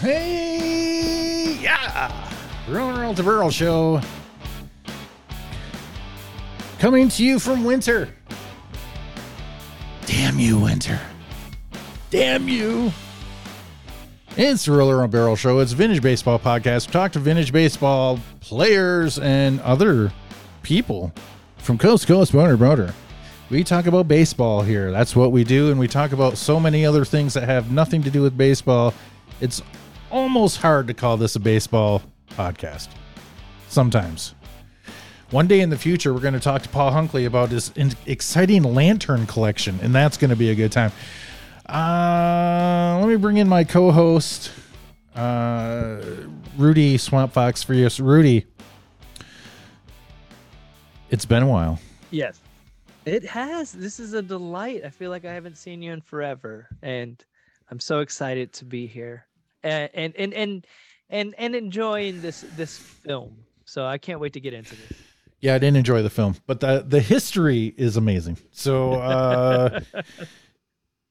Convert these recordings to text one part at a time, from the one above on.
Hey, yeah. To Burl show. Coming to you from winter. Damn you, winter. Damn you. It's the Roller on Barrel Show. It's vintage baseball podcast. We talk to vintage baseball players and other people from coast to coast, boner to boner. We talk about baseball here. That's what we do. And we talk about so many other things that have nothing to do with baseball. It's almost hard to call this a baseball podcast. Sometimes. One day in the future, we're going to talk to Paul Hunkley about his exciting lantern collection, and that's going to be a good time. Uh, let me bring in my co-host, uh, Rudy Swamp Fox for you. Rudy, it's been a while. Yes, it has. This is a delight. I feel like I haven't seen you in forever, and I'm so excited to be here and and and and and, and enjoying this this film. So I can't wait to get into this. Yeah, I didn't enjoy the film, but the the history is amazing. So, uh,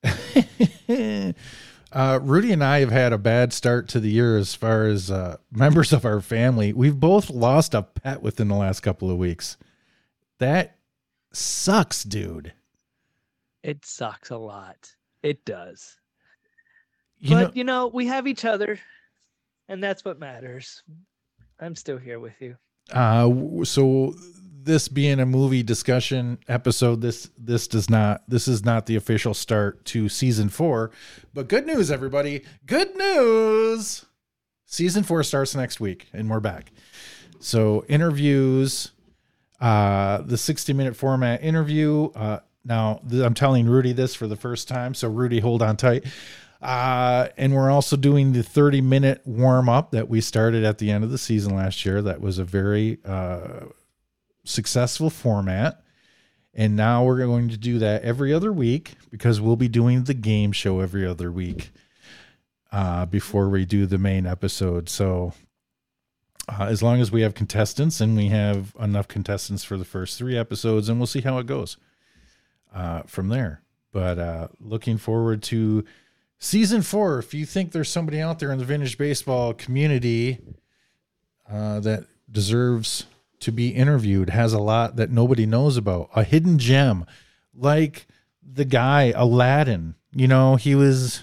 uh, Rudy and I have had a bad start to the year as far as uh, members of our family. We've both lost a pet within the last couple of weeks. That sucks, dude. It sucks a lot. It does. You but know, you know, we have each other, and that's what matters. I'm still here with you. uh, so this being a movie discussion episode, this this does not this is not the official start to season four. But good news, everybody! Good news! Season four starts next week, and we're back. So interviews, uh, the sixty minute format interview. Uh, now th- I'm telling Rudy this for the first time, so Rudy, hold on tight. Uh, and we're also doing the 30 minute warm up that we started at the end of the season last year. That was a very uh, successful format. And now we're going to do that every other week because we'll be doing the game show every other week uh, before we do the main episode. So, uh, as long as we have contestants and we have enough contestants for the first three episodes, and we'll see how it goes uh, from there. But uh, looking forward to season four. If you think there's somebody out there in the vintage baseball community uh, that deserves to be interviewed, has a lot that nobody knows about, a hidden gem, like the guy Aladdin. You know, he was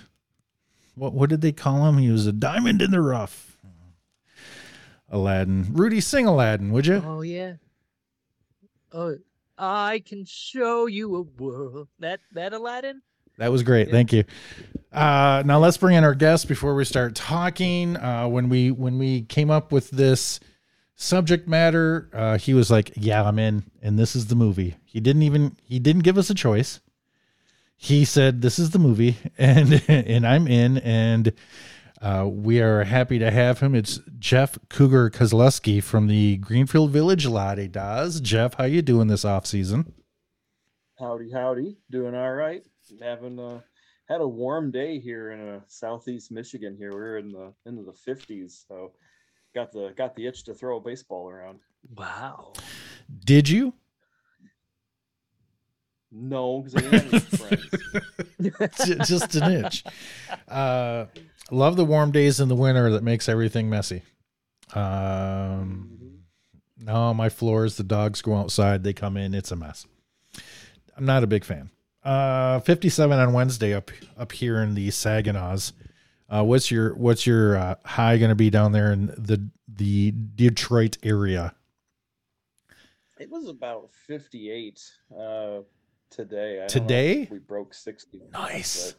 what? What did they call him? He was a diamond in the rough. Aladdin, Rudy, sing Aladdin, would you? Oh yeah. Oh, I can show you a world. That that Aladdin. That was great. Thank you. Uh, now let's bring in our guest before we start talking. Uh, when we when we came up with this subject matter, uh, he was like, "Yeah, I'm in," and this is the movie. He didn't even he didn't give us a choice. He said, "This is the movie," and and I'm in, and uh, we are happy to have him. It's Jeff Cougar Koslowski from the Greenfield Village Lah-De-Dahs. Jeff, how you doing this off season? Howdy, howdy. Doing all right. Having uh had a warm day here in uh, southeast Michigan. Here we're in the into the fifties, so got the got the itch to throw a baseball around. Wow. Did you? No, because I didn't have any friends. Just an itch. Uh, love the warm days in the winter that makes everything messy. Um, no, my floors, the dogs go outside, they come in, it's a mess. I'm not a big fan. Uh, 57 on Wednesday up up here in the Saginaws. Uh, what's your what's your uh, high going to be down there in the the Detroit area? It was about fifty-eight uh, today. I don't know if Today? we broke sixty. Nice.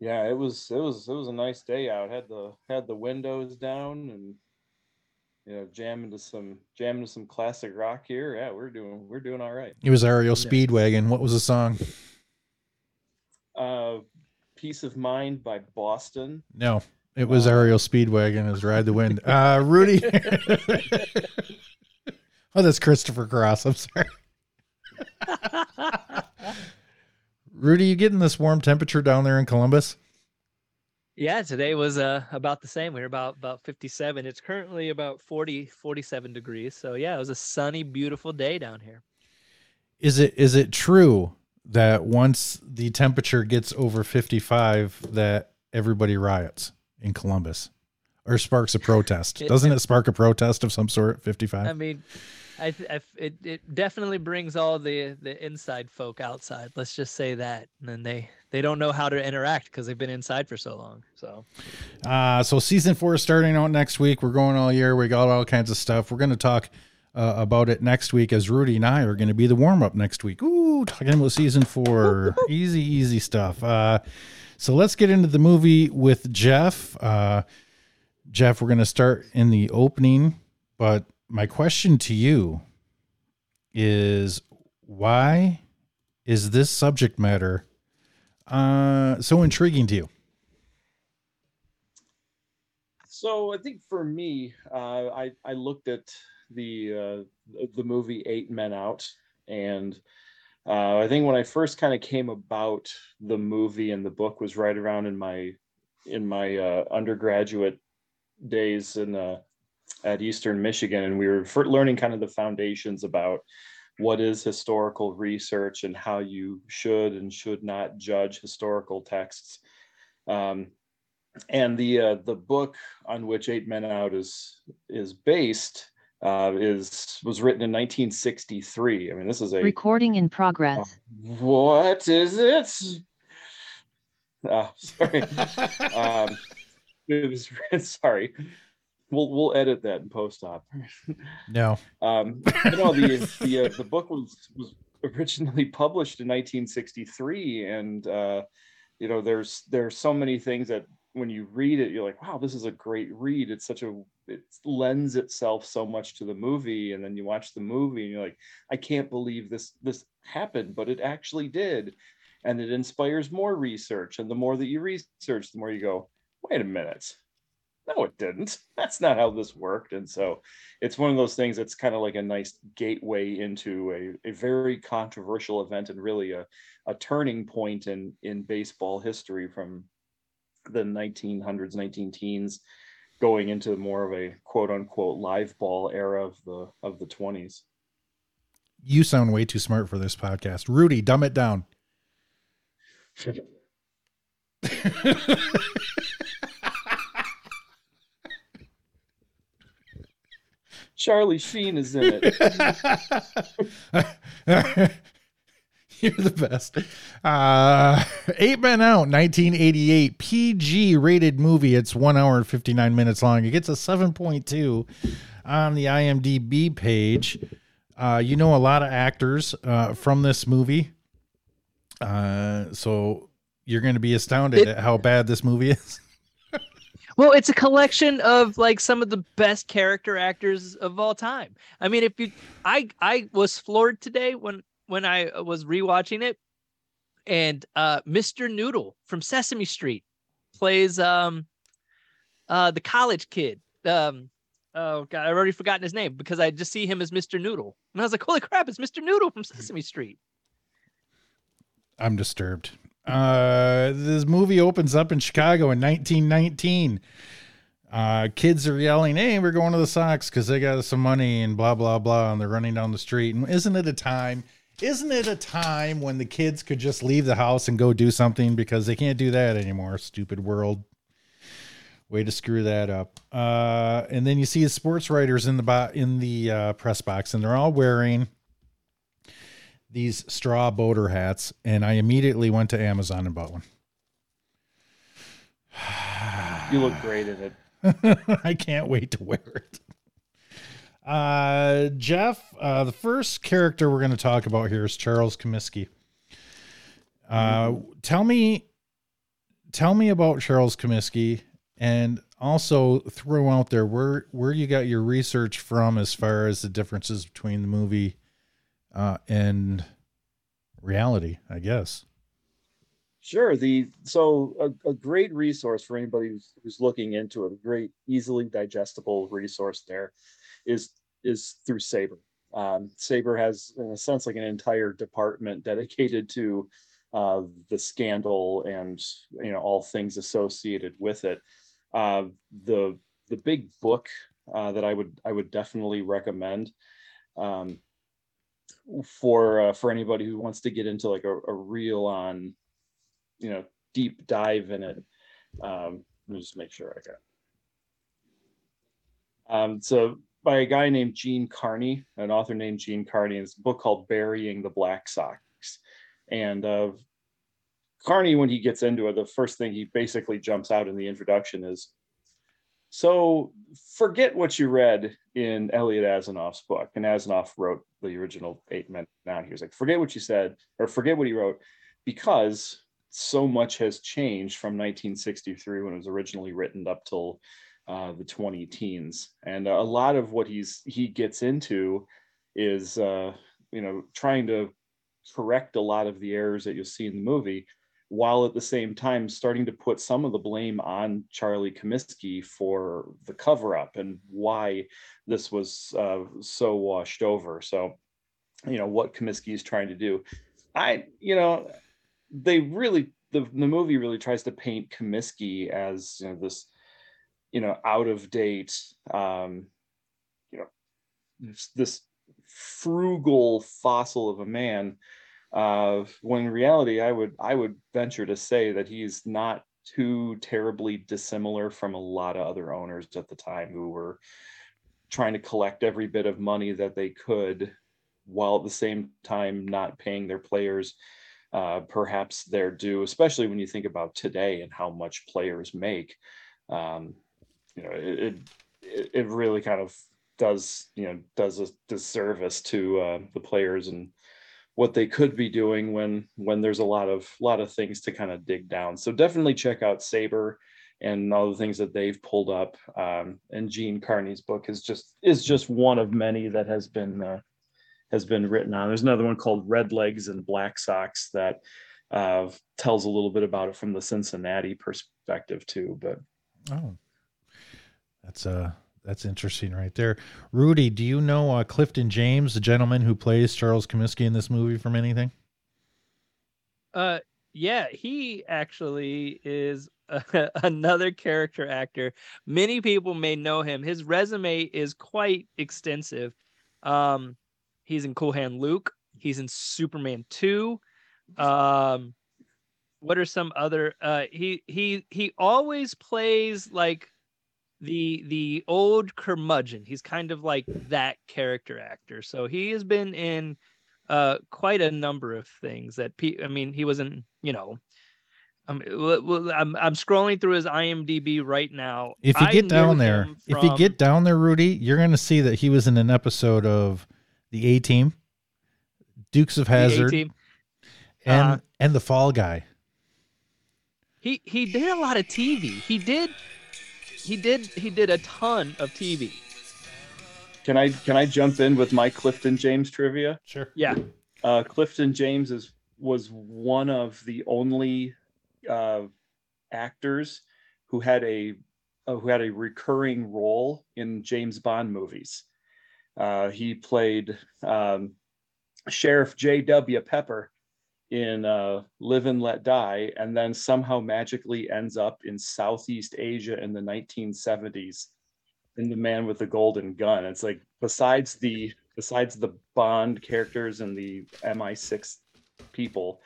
Yeah, it was it was it was a nice day out. Had the had the windows down and you know jam into some jam into some classic rock here. Yeah, we're doing we're doing all right. It was REO Speedwagon. What was the song? Uh, Peace of Mind by Boston. No, it was Uh, REO Speedwagon as Ride the Wind. Uh, Rudy. oh, that's Christopher Cross. I'm sorry. Rudy, you getting this warm temperature down there in Columbus? Yeah, today was uh about the same. We are about about 57. It's currently about 40 47 degrees. So yeah, it was a sunny beautiful day down here. Is it is it true that once the temperature gets over 55 that everybody riots? in Columbus, or sparks a protest? It- Doesn't it spark a protest of some sort? Fifty-five. I mean, I, I it it definitely brings all the the inside folk outside. Let's just say that, and then they they don't know how to interact because they've been inside for so long. So Uh, so season four is starting out next week. We're going all year. We got all kinds of stuff. We're going to talk uh, about it next week as Rudy and I are going to be the warm up next week. Ooh, talking about season four. easy, easy stuff. Uh, so let's get into the movie with Jeff. Uh, Jeff, we're going to start in the opening, but my question to you is why is this subject matter uh, so intriguing to you? So I think for me, uh, I I looked at the uh, the movie Eight Men Out, and uh, I think when I first kind of came about the movie and the book was right around in my in my uh, undergraduate days in uh, at Eastern Michigan, and we were fir- learning kind of the foundations about what is historical research and how you should and should not judge historical texts. Um, and the uh, the book on which Eight Men Out is is based uh, is was written in 1963. I mean, this is a Recording in progress. what is it? Oh, sorry. um, it was sorry. We'll we'll edit that in post op. No. Um, but no, the the uh, the book was was originally published in 1963, and uh, you know, there's there's so many things that when you read it, you're like, wow, this is a great read. It's such a it lends itself so much to the movie, and then you watch the movie, and you're like, I can't believe this this happened, but it actually did, and it inspires more research. And the more that you research, the more you go, wait a minute, no it didn't that's not how this worked and so it's one of those things that's kind of like a nice gateway into a, a very controversial event and really a, a turning point in in baseball history from the 1900s 19 teens going into more of a quote unquote live ball era of the of the 20s You sound way too smart for this podcast. Rudy, dumb it down. charlie sheen is in it You're the best. Uh, Eight Men Out, 1988, PG rated movie. It's one hour and 59 minutes long. It gets a 7.2 on the IMDb page. Uh, you know a lot of actors uh, from this movie. Uh, so you're going to be astounded It- at how bad this movie is. Well, it's a collection of like some of the best character actors of all time. I mean, if you, I, I was floored today when when I was rewatching it, and uh, Mr. Noodle from Sesame Street plays um, uh, the college kid. Um, oh God, I've already forgotten his name because I just see him as Mr. Noodle, and I was like, holy crap, it's Mr. Noodle from Sesame Street. I'm disturbed. Uh, this movie opens up in Chicago in 1919. Uh, kids are yelling, "Hey, we're going to the Sox because they got some money and blah blah blah," and they're running down the street. And isn't it a time? Isn't it a time when the kids could just leave the house and go do something because they can't do that anymore? Stupid world. Way to screw that up. Uh, and then you see the sports writers in the bo- in the uh, press box, and they're all wearing these straw boater hats, and I immediately went to Amazon and bought one. you look great in it I can't wait to wear it. Uh, Jeff, uh, the first character we're going to talk about here is Charles Comiskey. Uh, tell me, tell me about Charles Comiskey, and also throw out there where where you got your research from as far as the differences between the movie uh, and reality. I guess. Sure. The so a, a great resource for anybody who's, who's looking into a great, easily digestible resource there, is is through SABR. Um, SABR has, in a sense, like an entire department dedicated to uh, the scandal and you know all things associated with it. Uh, the the big book uh, that I would I would definitely recommend. Um, for uh, for anybody who wants to get into like a, a real on you know deep dive in it um, Let me just make sure I got. Um, so by a guy named Gene Carney, an author named Gene Carney. It's a book called Burying the Black Sox. And uh, Carney, when he gets into it, the first thing he basically jumps out in the introduction is, "So forget what you read in Eliot Asinof's book." And Asinoff wrote the original Eight Men Down. He was like, "Forget what you said, or forget what he wrote, because so much has changed from 1963 when it was originally written up till uh, the 20 teens and a lot of what he's he gets into is uh, you know trying to correct a lot of the errors that you'll see in the movie while at the same time starting to put some of the blame on Charlie Comiskey for the cover up and why this was uh, so washed over. So, you know, what Comiskey is trying to do. I, you know, they really, the, the movie really tries to paint Comiskey as, you know, this, you know, out of date, um, you know, this, this frugal fossil of a man uh, when in reality, I would I would venture to say that he's not too terribly dissimilar from a lot of other owners at the time who were trying to collect every bit of money that they could, while at the same time not paying their players uh, perhaps their due. Especially when you think about today and how much players make. Um, you know, it, it it really kind of does you know does a disservice to uh, the players and what they could be doing when when there's a lot of lot of things to kind of dig down. So definitely check out SABR and all the things that they've pulled up. Um, and Gene Carney's book is just is just one of many that has been uh, has been written on. There's another one called Redlegs and Black Sox that uh, tells a little bit about it from the Cincinnati perspective too. But oh, that's uh that's interesting right there. Rudy, do you know uh, Clifton James, the gentleman who plays Charles Comiskey in this movie from anything? Uh, yeah, he actually is another character actor. Many people may know him. His resume is quite extensive. Um, he's in Cool Hand Luke. He's in Superman 2. Um, what are some other uh he he he always plays like the the old curmudgeon. He's kind of like that character actor. So he has been in uh quite a number of things that pe- I mean he wasn't, you know, I'm, I'm I'm scrolling through his IMDb right now. If you get down there, from... if you get down there, Rudy, you're going to see that he was in an episode of the A Team, Dukes of Hazzard, and uh, and the Fall Guy. He he did a lot of TV. He did he did he did a ton of TV. Can I can I jump in with my Clifton James trivia? Sure. Yeah. Uh, Clifton James is was one of the only uh, actors who had a uh, who had a recurring role in James Bond movies. Uh, he played um, Sheriff J.W. Pepper in uh, Live and Let Die, and then somehow magically ends up in Southeast Asia in the 1970s in The Man with the Golden Gun. It's like besides the besides the Bond characters and the MI6 people,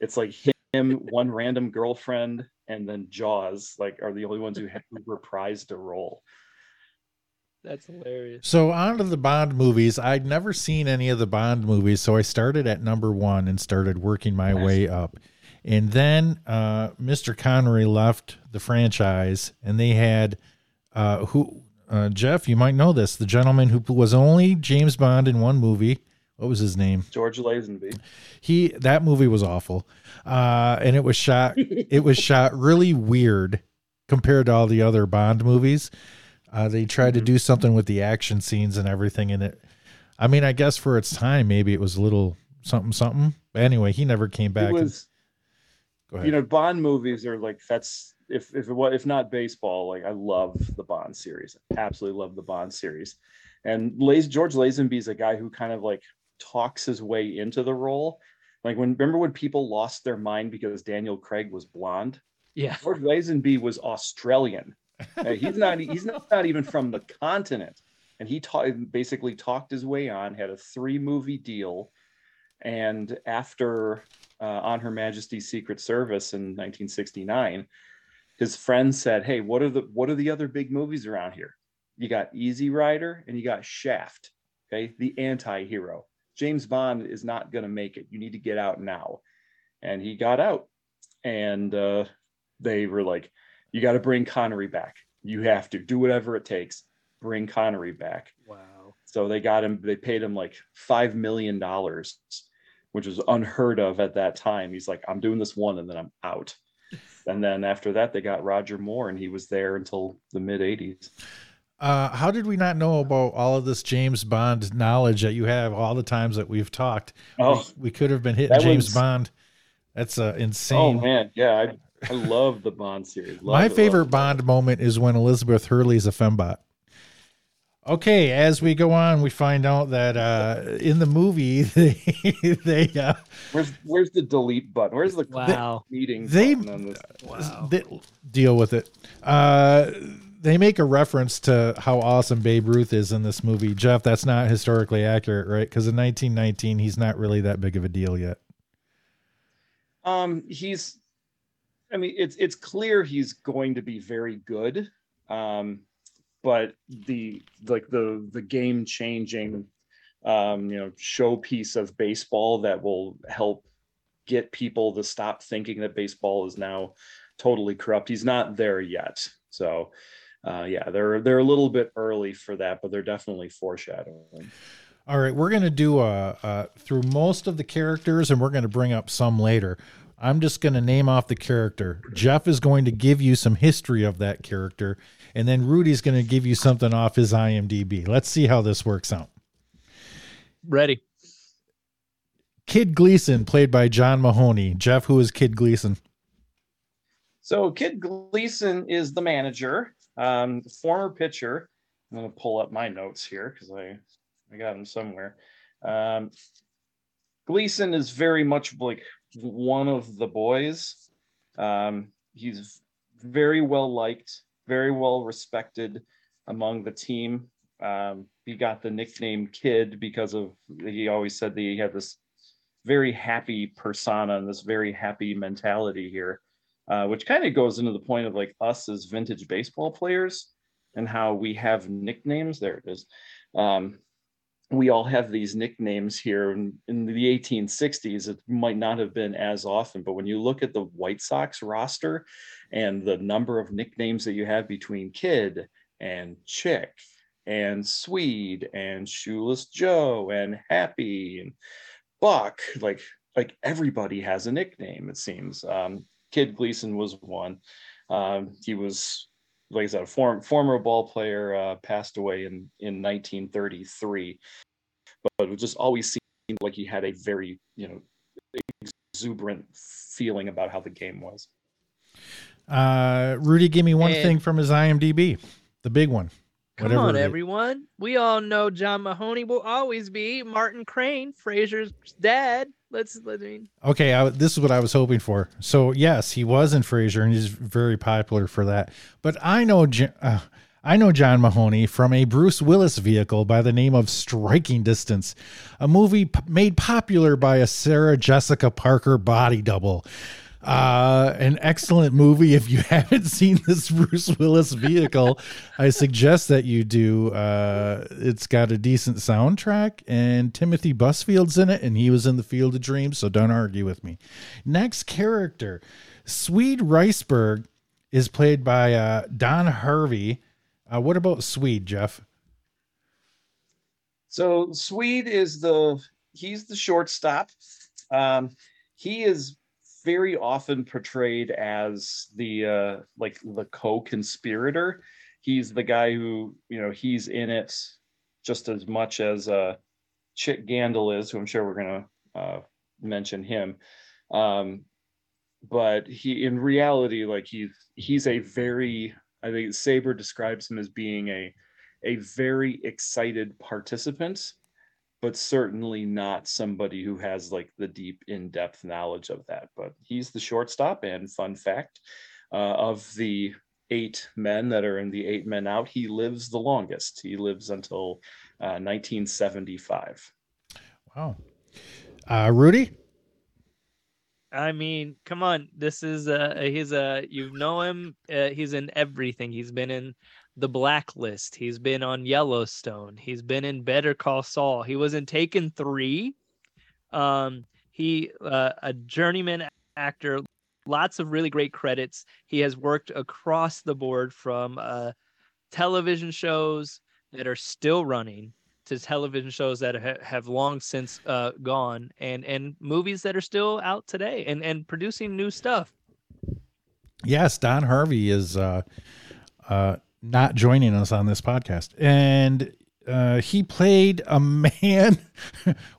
it's like him, one random girlfriend, and then Jaws like are the only ones who have reprised a role. That's hilarious. So on to the Bond movies. I'd never seen any of the Bond movies, so I started at number one and started working my nice. way up. And then uh, Mr. Connery left the franchise, and they had uh, who uh, Jeff, you might know this, the gentleman who was only James Bond in one movie. What was his name? George Lazenby. He that movie was awful, uh, and it was shot. it was shot really weird compared to all the other Bond movies. Uh, they tried mm-hmm. to do something with the action scenes and everything in it. I mean, I guess for its time, maybe it was a little something, something. But anyway, he never came back. It was, and, you know, Bond movies are like that's if if it was if not baseball, like I love the Bond series. absolutely love the Bond series. And Lays George Lazenby is a guy who kind of like talks his way into the role. Like when remember when people lost their mind because Daniel Craig was blonde? Yeah. George Lazenby was Australian he's not he's not, not even from the continent and he ta- basically talked his way on had a three movie deal and after uh, on her majesty's secret service in 1969 his friends said, "Hey, what are the what are the other big movies around here? You got Easy Rider and you got Shaft. Okay, the anti-hero. James Bond is not going to make it. You need to get out now." And he got out, and uh, they were like, "You got to bring Connery back. You have to do whatever it takes. Bring Connery back." Wow. So they got him. They paid him like five million dollars, which was unheard of at that time. He's like, "I'm doing this one, and then I'm out." and then after that they got roger moore and he was there until the mid 80s uh, how did we not know about all of this James Bond knowledge that you have all the times that we've talked? Oh, we, we could have been hitting James was... Bond. That's uh, insane. Oh man, yeah, I, I love the Bond series. Love My it, favorite Bond moment is when Elizabeth Hurley's a fembot. Okay, as we go on, we find out that uh, in the movie they they uh, where's where's the delete button? Where's the wow meeting? They, wow. they deal with it. Uh, they make a reference to how awesome Babe Ruth is in this movie. Jeff, that's not historically accurate, right? Because in 1919, he's not really that big of a deal yet. Um, he's, I mean, it's it's clear he's going to be very good. Um, but the like the the game changing um, you know showpiece of baseball that will help get people to stop thinking that baseball is now totally corrupt. He's not there yet, so uh, yeah, they're they're a little bit early for that, but they're definitely foreshadowing. All right, we're gonna do a, a through most of the characters, and we're gonna bring up some later. I'm just going to name off the character. Jeff is going to give you some history of that character, and then Rudy's going to give you something off his IMDb. Let's see how this works out. Ready. Kid Gleason, played by John Mahoney. Jeff, who is Kid Gleason? So Kid Gleason is the manager, um, former pitcher. I'm going to pull up my notes here because I I got them somewhere. Um, Gleason is very much like one of the boys. Um, he's very well liked, very well respected among the team. Um, he got the nickname Kid because of he always said that he had this very happy persona and this very happy mentality here, uh, which kind of goes into the point of like us as vintage baseball players and how we have nicknames. There it is. Um, we all have these nicknames here in, the 1860s it might not have been as often but when you look at the white sox roster and the number of nicknames that you have between kid and chick and swede and shoeless joe and happy and buck like like everybody has a nickname it seems. Um, kid gleason was one. Um, he was like I said, a form, former ball player uh, passed away in, in 1933, but it just always seemed like he had a very, you know, exuberant feeling about how the game was. Uh, Rudy, give me one and, thing from his IMDb, the big one. Come on, everyone. We all know John Mahoney will always be Martin Crane, Frasier's dad. Let's let me. Okay, I, this is what I was hoping for. So yes, he was in Frasier, and he's very popular for that. But I know, uh, I know John Mahoney from a Bruce Willis vehicle by the name of Striking Distance, a movie p- made popular by a Sarah Jessica Parker body double. Uh, an excellent movie. If you haven't seen this Bruce Willis vehicle, I suggest that you do. Uh, it's got a decent soundtrack, and Timothy Busfield's in it, and he was in the Field of Dreams. So don't argue with me. Next character, Swede Risberg, is played by uh, Don Harvey. Uh, what about Swede, Jeff? So Swede is the he's the shortstop. Um, he is very often portrayed as the uh, like the co-conspirator. He's the guy who you know he's in it just as much as uh, Chick Gandil is, who I'm sure we're gonna uh, mention him. Um, but he, in reality, like he's he's a very I think SABR describes him as being a a very excited participant but certainly not somebody who has like the deep in-depth knowledge of that but he's the shortstop and fun fact uh, of the eight men that are in the eight men out he lives the longest he lives until uh, 1975 wow uh, rudy I mean, come on. This is uh he's a you know him. Uh, he's in everything. He's been in the Blacklist. He's been on Yellowstone. He's been in Better Call Saul. He was in Taken Three. Um, he uh, a journeyman actor. Lots of really great credits. He has worked across the board from uh, television shows that are still running to television shows that ha- have long since uh, gone and and movies that are still out today and and producing new stuff yes don harvey is uh uh not joining us on this podcast and uh, he played a man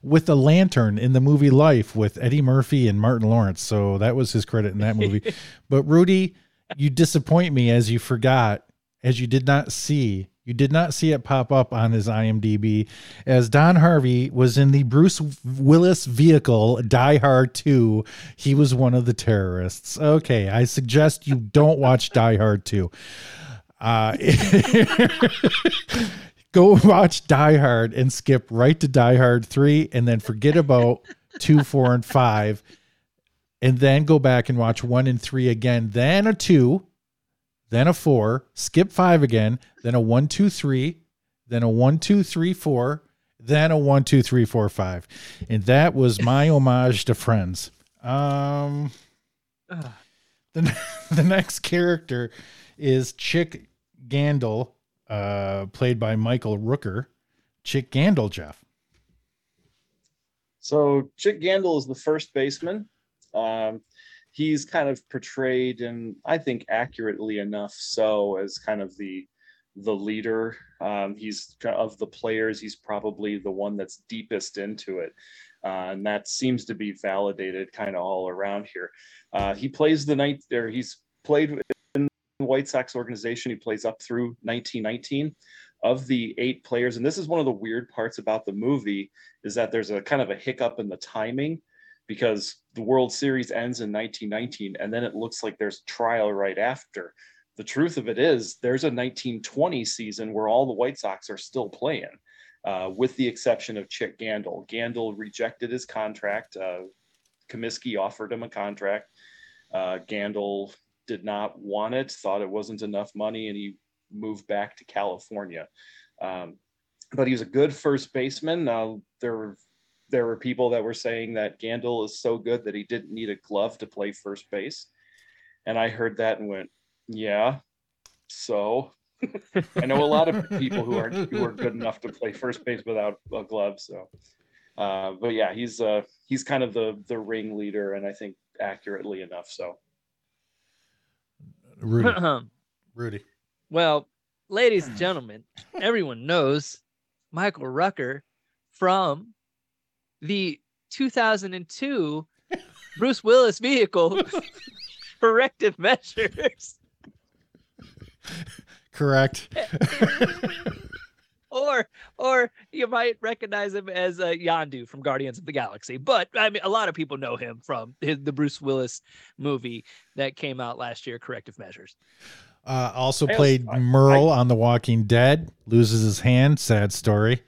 with a lantern in the movie Life with Eddie Murphy and Martin Lawrence. So that was his credit in that movie. but Rudy, you disappoint me as you forgot, as you did not see you did not see it pop up on his IMDb as Don Harvey was in the Bruce Willis vehicle Die Hard 2. He was one of the terrorists. Okay, I suggest you don't watch Die Hard 2. Uh, go watch Die Hard and skip right to Die Hard 3 and then forget about 2, 4, and 5. And then go back and watch 1 and 3 again, then a 2 then a four, skip five again, then a one, two, three, then a one, two, three, four, then a one, two, three, four, five. And that was my homage to Friends. Um, the, the next character is Chick Gandil, uh, played by Michael Rooker. Chick Gandil, Jeff. So Chick Gandil is the first baseman. Um, he's kind of portrayed and I think accurately enough so as kind of the the leader. Um, he's of the players, he's probably the one that's deepest into it. Uh, and that seems to be validated kind of all around here. Uh, he plays the night, there. he's played White Sox organization. He plays up through 1919. Of the eight players, and this is one of the weird parts about the movie, is that there's a kind of a hiccup in the timing because the World Series ends in 1919 and then it looks like there's trial right after. The truth of it is, there's a 1920 season where all the White Sox are still playing, uh, with the exception of Chick Gandil. Gandil rejected his contract. Uh, Comiskey offered him a contract. Uh, Gandil did not want it, thought it wasn't enough money, and he moved back to California. Um, but he was a good first baseman. Uh, there were there were people that were saying that Gandil is so good that he didn't need a glove to play first base. And I heard that and went, yeah. So I know a lot of people who aren't who are good enough to play first base without a glove. So, uh, but yeah, he's uh, he's kind of the the ringleader, and I think accurately enough. So, Rudy, Rudy. Well, ladies and gentlemen, everyone knows Michael Rooker from the 2002 Bruce Willis vehicle corrective measures. Correct. or or you might recognize him as uh, Yondu from Guardians of the Galaxy. But I mean, a lot of people know him from his, the Bruce Willis movie that came out last year, Corrective Measures. Uh, also played I, Merle I, on The Walking Dead. Loses his hand. Sad story.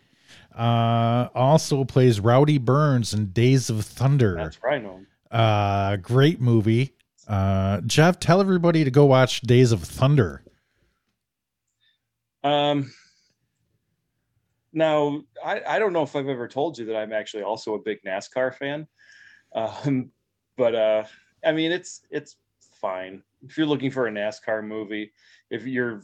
Uh, also plays Rowdy Burns in Days of Thunder. That's right. No. Uh, great movie. Uh, Jeff, tell everybody to go watch Days of Thunder. Um, now I, I don't know if I've ever told you that I'm actually also a big NASCAR fan. Um, but uh, I mean it's it's fine if you're looking for a NASCAR movie. If you're,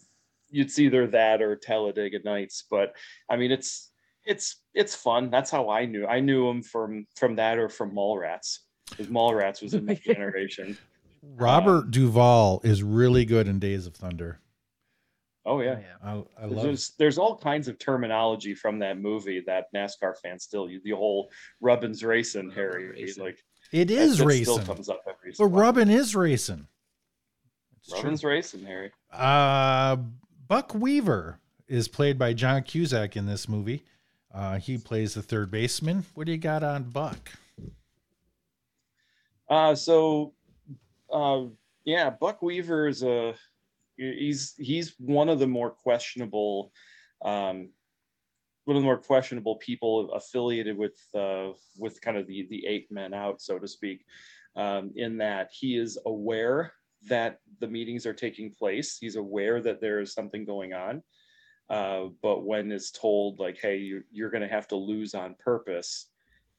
it's either that or Talladega Nights. But I mean it's it's it's fun. That's how I knew. I knew him from from that or from Mallrats. Because Mallrats was in my generation. Robert um, Duvall is really good in Days of Thunder. Oh yeah, oh, I, I love. There's, there's all kinds of terminology from that movie that NASCAR fans still use. The whole Rubbin's racing, Harry. Racing. Like it is racing. Still comes up every. But Rubbin is racing. It's Rubbin's true. racing, Harry. Uh, Buck Weaver is played by John Cusack in this movie. Uh, he plays the third baseman. What do you got on Buck? Uh, so, uh, yeah, Buck Weaver is a he's he's one of the more questionable, um, one of the more questionable people affiliated with uh, with kind of the the eight men out, so to speak. um, in that he is aware that the meetings are taking place. He's aware that there is something going on. Uh, but when is told like, hey, you're, you're going to have to lose on purpose,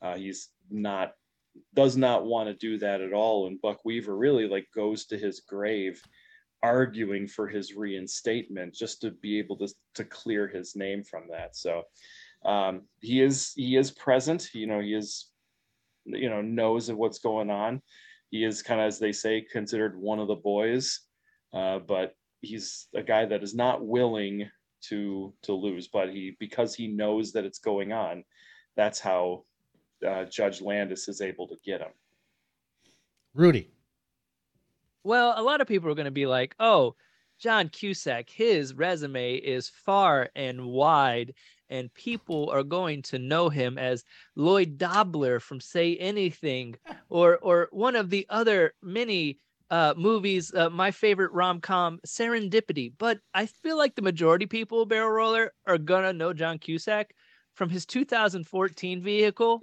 uh, he's not does not want to do that at all. And Buck Weaver really like goes to his grave arguing for his reinstatement just to be able to, to clear his name from that. So um, he is he is present. You know, he is you know knows of what's going on. He is kind of as they say considered one of the boys, uh, but he's a guy that is not willing to to lose. But he because he knows that it's going on, that's how uh, Judge Landis is able to get him. Rudy. Well, a lot of people are going to be like, "Oh, John Cusack, his resume is far and wide, and people are going to know him as Lloyd Dobler from Say Anything, or or one of the other many uh, movies. Uh, my favorite rom com, Serendipity. But I feel like the majority people, Barrel Roller, are gonna know John Cusack from his 2014 vehicle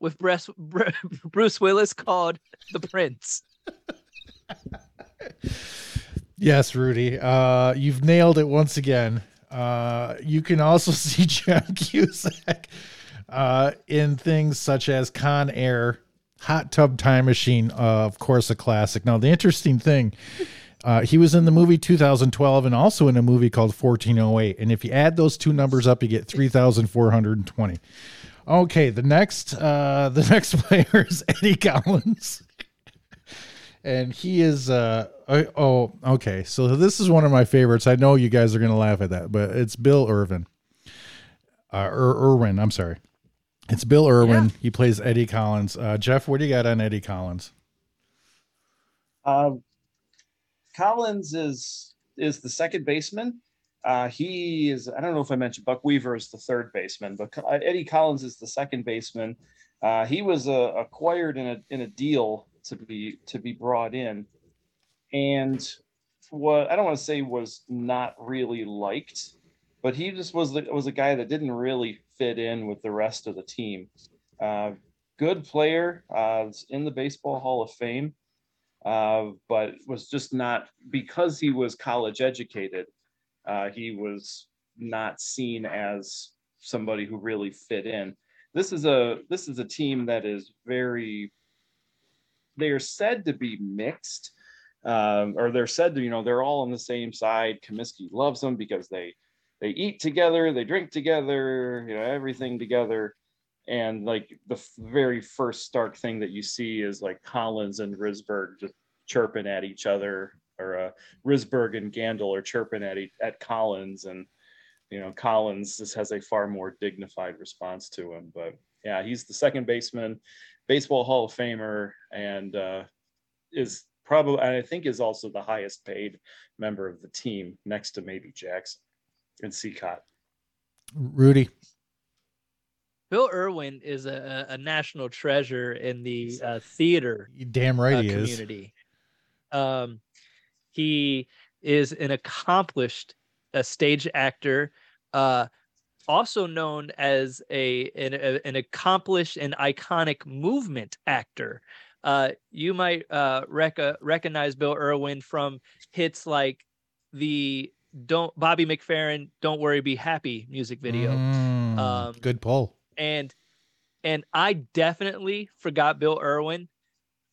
with Bruce, Bruce Willis called The Prince. yes, Rudy. Uh, you've nailed it once again. Uh, you can also see John Cusack uh, in things such as Con Air, Hot Tub Time Machine, uh, of course, a classic. Now, the interesting thing, uh, he was in the movie 2012 and also in a movie called 1408. And if you add those two numbers up, you get 3,420. Okay, the next uh, the next player is Eddie Collins. And he is uh oh okay so this is one of my favorites i know you guys are gonna laugh at that but it's bill irvin uh Ir- irwin i'm sorry it's bill irwin Yeah. he plays eddie collins uh jeff what do you got on eddie collins Um, Collins is is the second baseman. Uh, he is. I don't know if I mentioned Buck Weaver is the third baseman, but Eddie Collins is the second baseman. Uh, he was uh, acquired in a in a deal to be to be brought in, and what I don't want to say was not really liked, but he just was the, was a guy that didn't really fit in with the rest of the team. Uh, good player, uh, in the Baseball Hall of Fame uh, but was just not because he was college educated. Uh, he was not seen as somebody who really fit in. This is a this is a team that is very. They are said to be mixed, um, or they're said to you know they're all on the same side. Comiskey loves them because they they eat together, they drink together, you know everything together and like the f- very first stark thing that you see is like Collins and Risberg just chirping at each other, or uh, Risberg and Gandil are chirping at e- at Collins, and you know Collins just has a far more dignified response to him. But yeah, he's the second baseman, baseball Hall of Famer, and uh, is probably I think is also the highest paid member of the team, next to maybe Jackson and Cicotte. rudy Bill Irwin is a, a a national treasure in the uh, theater You damn right uh, he is community. Um, he is an accomplished uh, stage actor, uh, also known as a an, a- an accomplished and iconic movement actor. Uh, you might uh, rec- recognize Bill Irwin from hits like the "Don't Bobby McFerrin Don't Worry Be Happy" music video Mm, Um, good pull and and I definitely forgot Bill Irwin.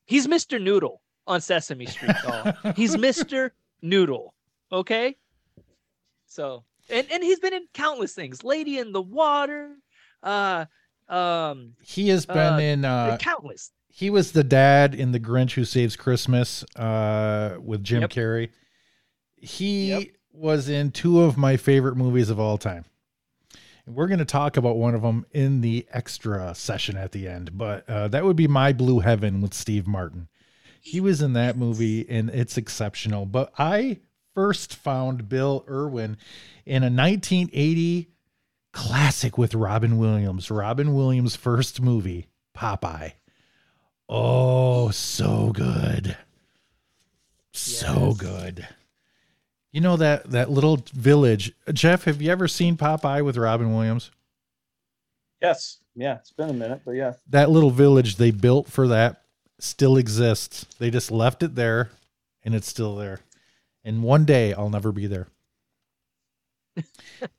He's Mr. Noodle on Sesame Street. He's Mr. Noodle. Okay? So and and he's been in countless things. Lady in the Water, uh um he has been uh, in uh countless. he was the dad in the Grinch Who Saves Christmas uh, with Jim Yep. Carrey. He Yep. was in two of my favorite movies of all time. And we're going to talk about one of them in the extra session at the end, but uh, that would be My Blue Heaven with Steve Martin. He was in that movie and it's exceptional. But I first found Bill Irwin in a 1980 classic with Robin Williams. Robin Williams' first movie, Popeye. Oh, so good. So Yes. good. You know that that little village. Jeff, have you ever seen Popeye with Robin Williams? Yes, yeah, it's been a minute, but yeah, That little village they built for that still exists. They just left it there and it's still there. And one day I'll never be there.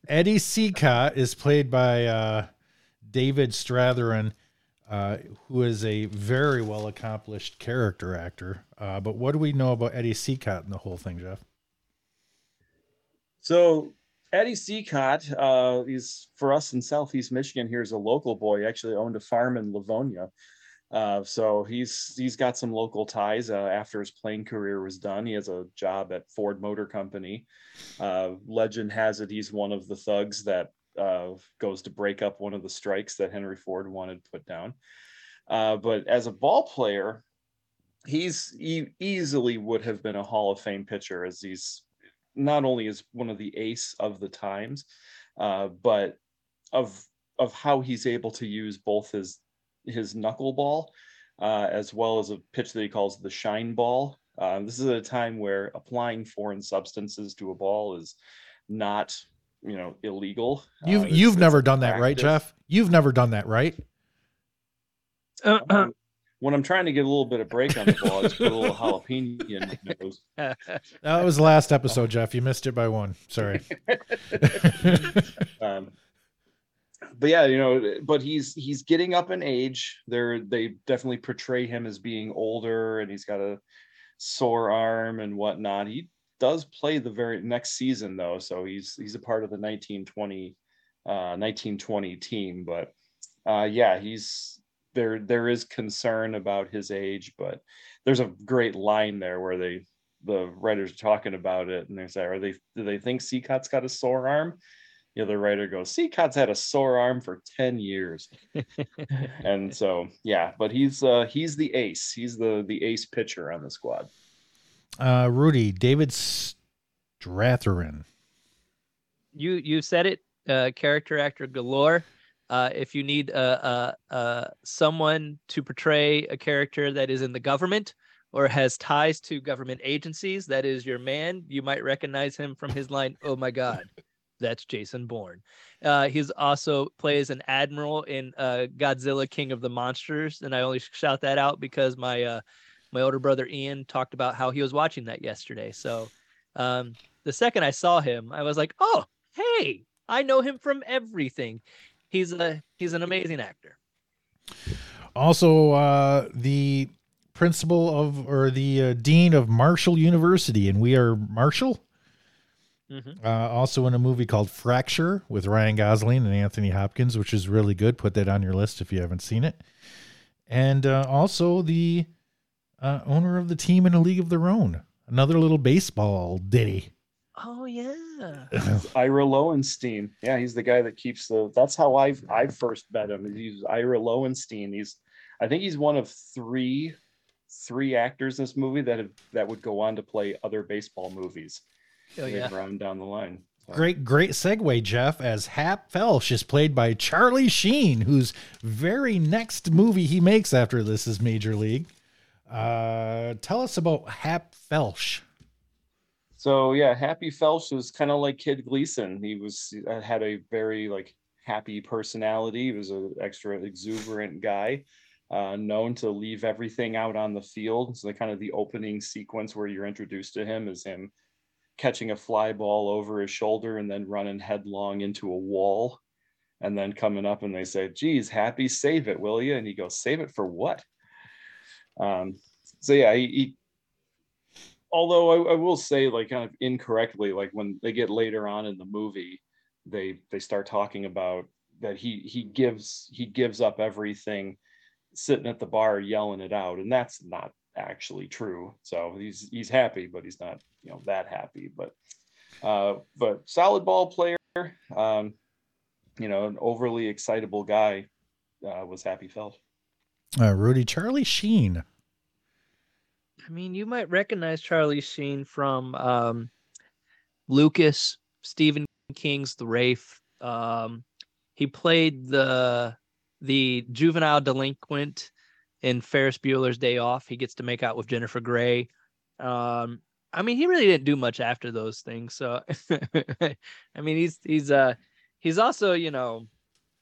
Eddie Cicotte is played by uh, David Strathairn, uh, who is a very well accomplished character actor. Uh, but what do we know about Eddie Cicotte and the whole thing, Jeff? So Eddie Cicotte, uh, he's for us in Southeast Michigan. Here's a local boy. He actually owned a farm in Livonia. Uh, so he's he's got some local ties. Uh, after his playing career was done, he has a job at Ford Motor Company. Uh, legend has it he's one of the thugs that uh, goes to break up one of the strikes that Henry Ford wanted put down. Uh, but as a ball player, he's he easily would have been a Hall of Fame pitcher, as he's not only is one of the ace of the times, uh, but of of how he's able to use both his his knuckleball, uh, as well as a pitch that he calls the shine ball. Uh, this is at a time where applying foreign substances to a ball is not, you know, illegal. You've Uh, you've it's- never it's done that, right. Jeff? You've never done that, right? Uh, When I'm trying to get a little bit of break on the ball, I just put a little jalapeno in my nose. That was the last episode, Jeff. You missed it by one. Sorry. um, but yeah, you know, but he's he's getting up in age. They're they definitely portray him as being older, and he's got a sore arm and whatnot. He does play the very next season though, so he's he's a part of the 1920 uh, 1920 team. But uh, yeah, he's there. There is concern about his age, but there's a great line there where they the writers are talking about it, and they say, "Are they do they think Cicotte's got a sore arm?" The other writer goes, Cicotte's had a sore arm for 10 years. and so yeah, but he's uh he's the ace. He's the the ace pitcher on the squad. Uh, Rudy, David Strathairn. you you said it. Uh, character actor galore. Uh, if you need uh, uh, uh, someone to portray a character that is in the government or has ties to government agencies, that is your man. You might recognize him from his line, "Oh my God." That's Jason Bourne. Uh, he's also plays an admiral in uh, Godzilla King of the Monsters, and I only shout that out because my uh, my older brother Ian talked about how he was watching that yesterday. So um, the second I saw him, I was like, "Oh, hey, I know him from everything." He's a he's an amazing actor. Also, uh, the principal of or the uh, dean of Marshall University, and we are Marshall. Mhm. Uh, also in a movie called Fracture with Ryan Gosling and Anthony Hopkins, which is really good. Put that on your list if you haven't seen it. And uh, also the uh, owner of the team in a league of their own. Another little baseball ditty. Oh yeah. Ira Lowenstein. Yeah, he's the guy that keeps the that's how I've I first met him. He's Ira Lowenstein. He's I think he's one of three three actors in this movie that have that would go on to play other baseball movies Oh yeah. later on down the line. So- Great, great segue, Jeff, as Hap Felsch is played by Charlie Sheen, whose very next movie he makes after this is Major League. Uh, tell us about Hap Felsch. So yeah, Happy Felsch was kind of like Kid Gleason. He was uh, had a very like happy personality. He was an extra exuberant guy, uh, known to leave everything out on the field. So the kind of the opening sequence where you're introduced to him is him catching a fly ball over his shoulder and then running headlong into a wall, and then coming up and they say, "Geez, Happy, save it, will you?" And he goes, "Save it for what?" Um, so yeah, he, he although I, I will say like kind of incorrectly like when they get later on in the movie they they start talking about that he he gives he gives up everything sitting at the bar yelling it out and that's not actually true so he's he's happy but he's not you know that happy but uh but solid ball player um you know an overly excitable guy uh, was happy Felsch Uh, Rudy, Charlie Sheen. I mean, you might recognize Charlie Sheen from um, Lucas, Stephen King's The Wraith. Um, he played the the juvenile delinquent in Ferris Bueller's Day Off. He gets to make out with Jennifer Grey. Um, I mean, he really didn't do much after those things. So, I mean, he's he's uh he's also you know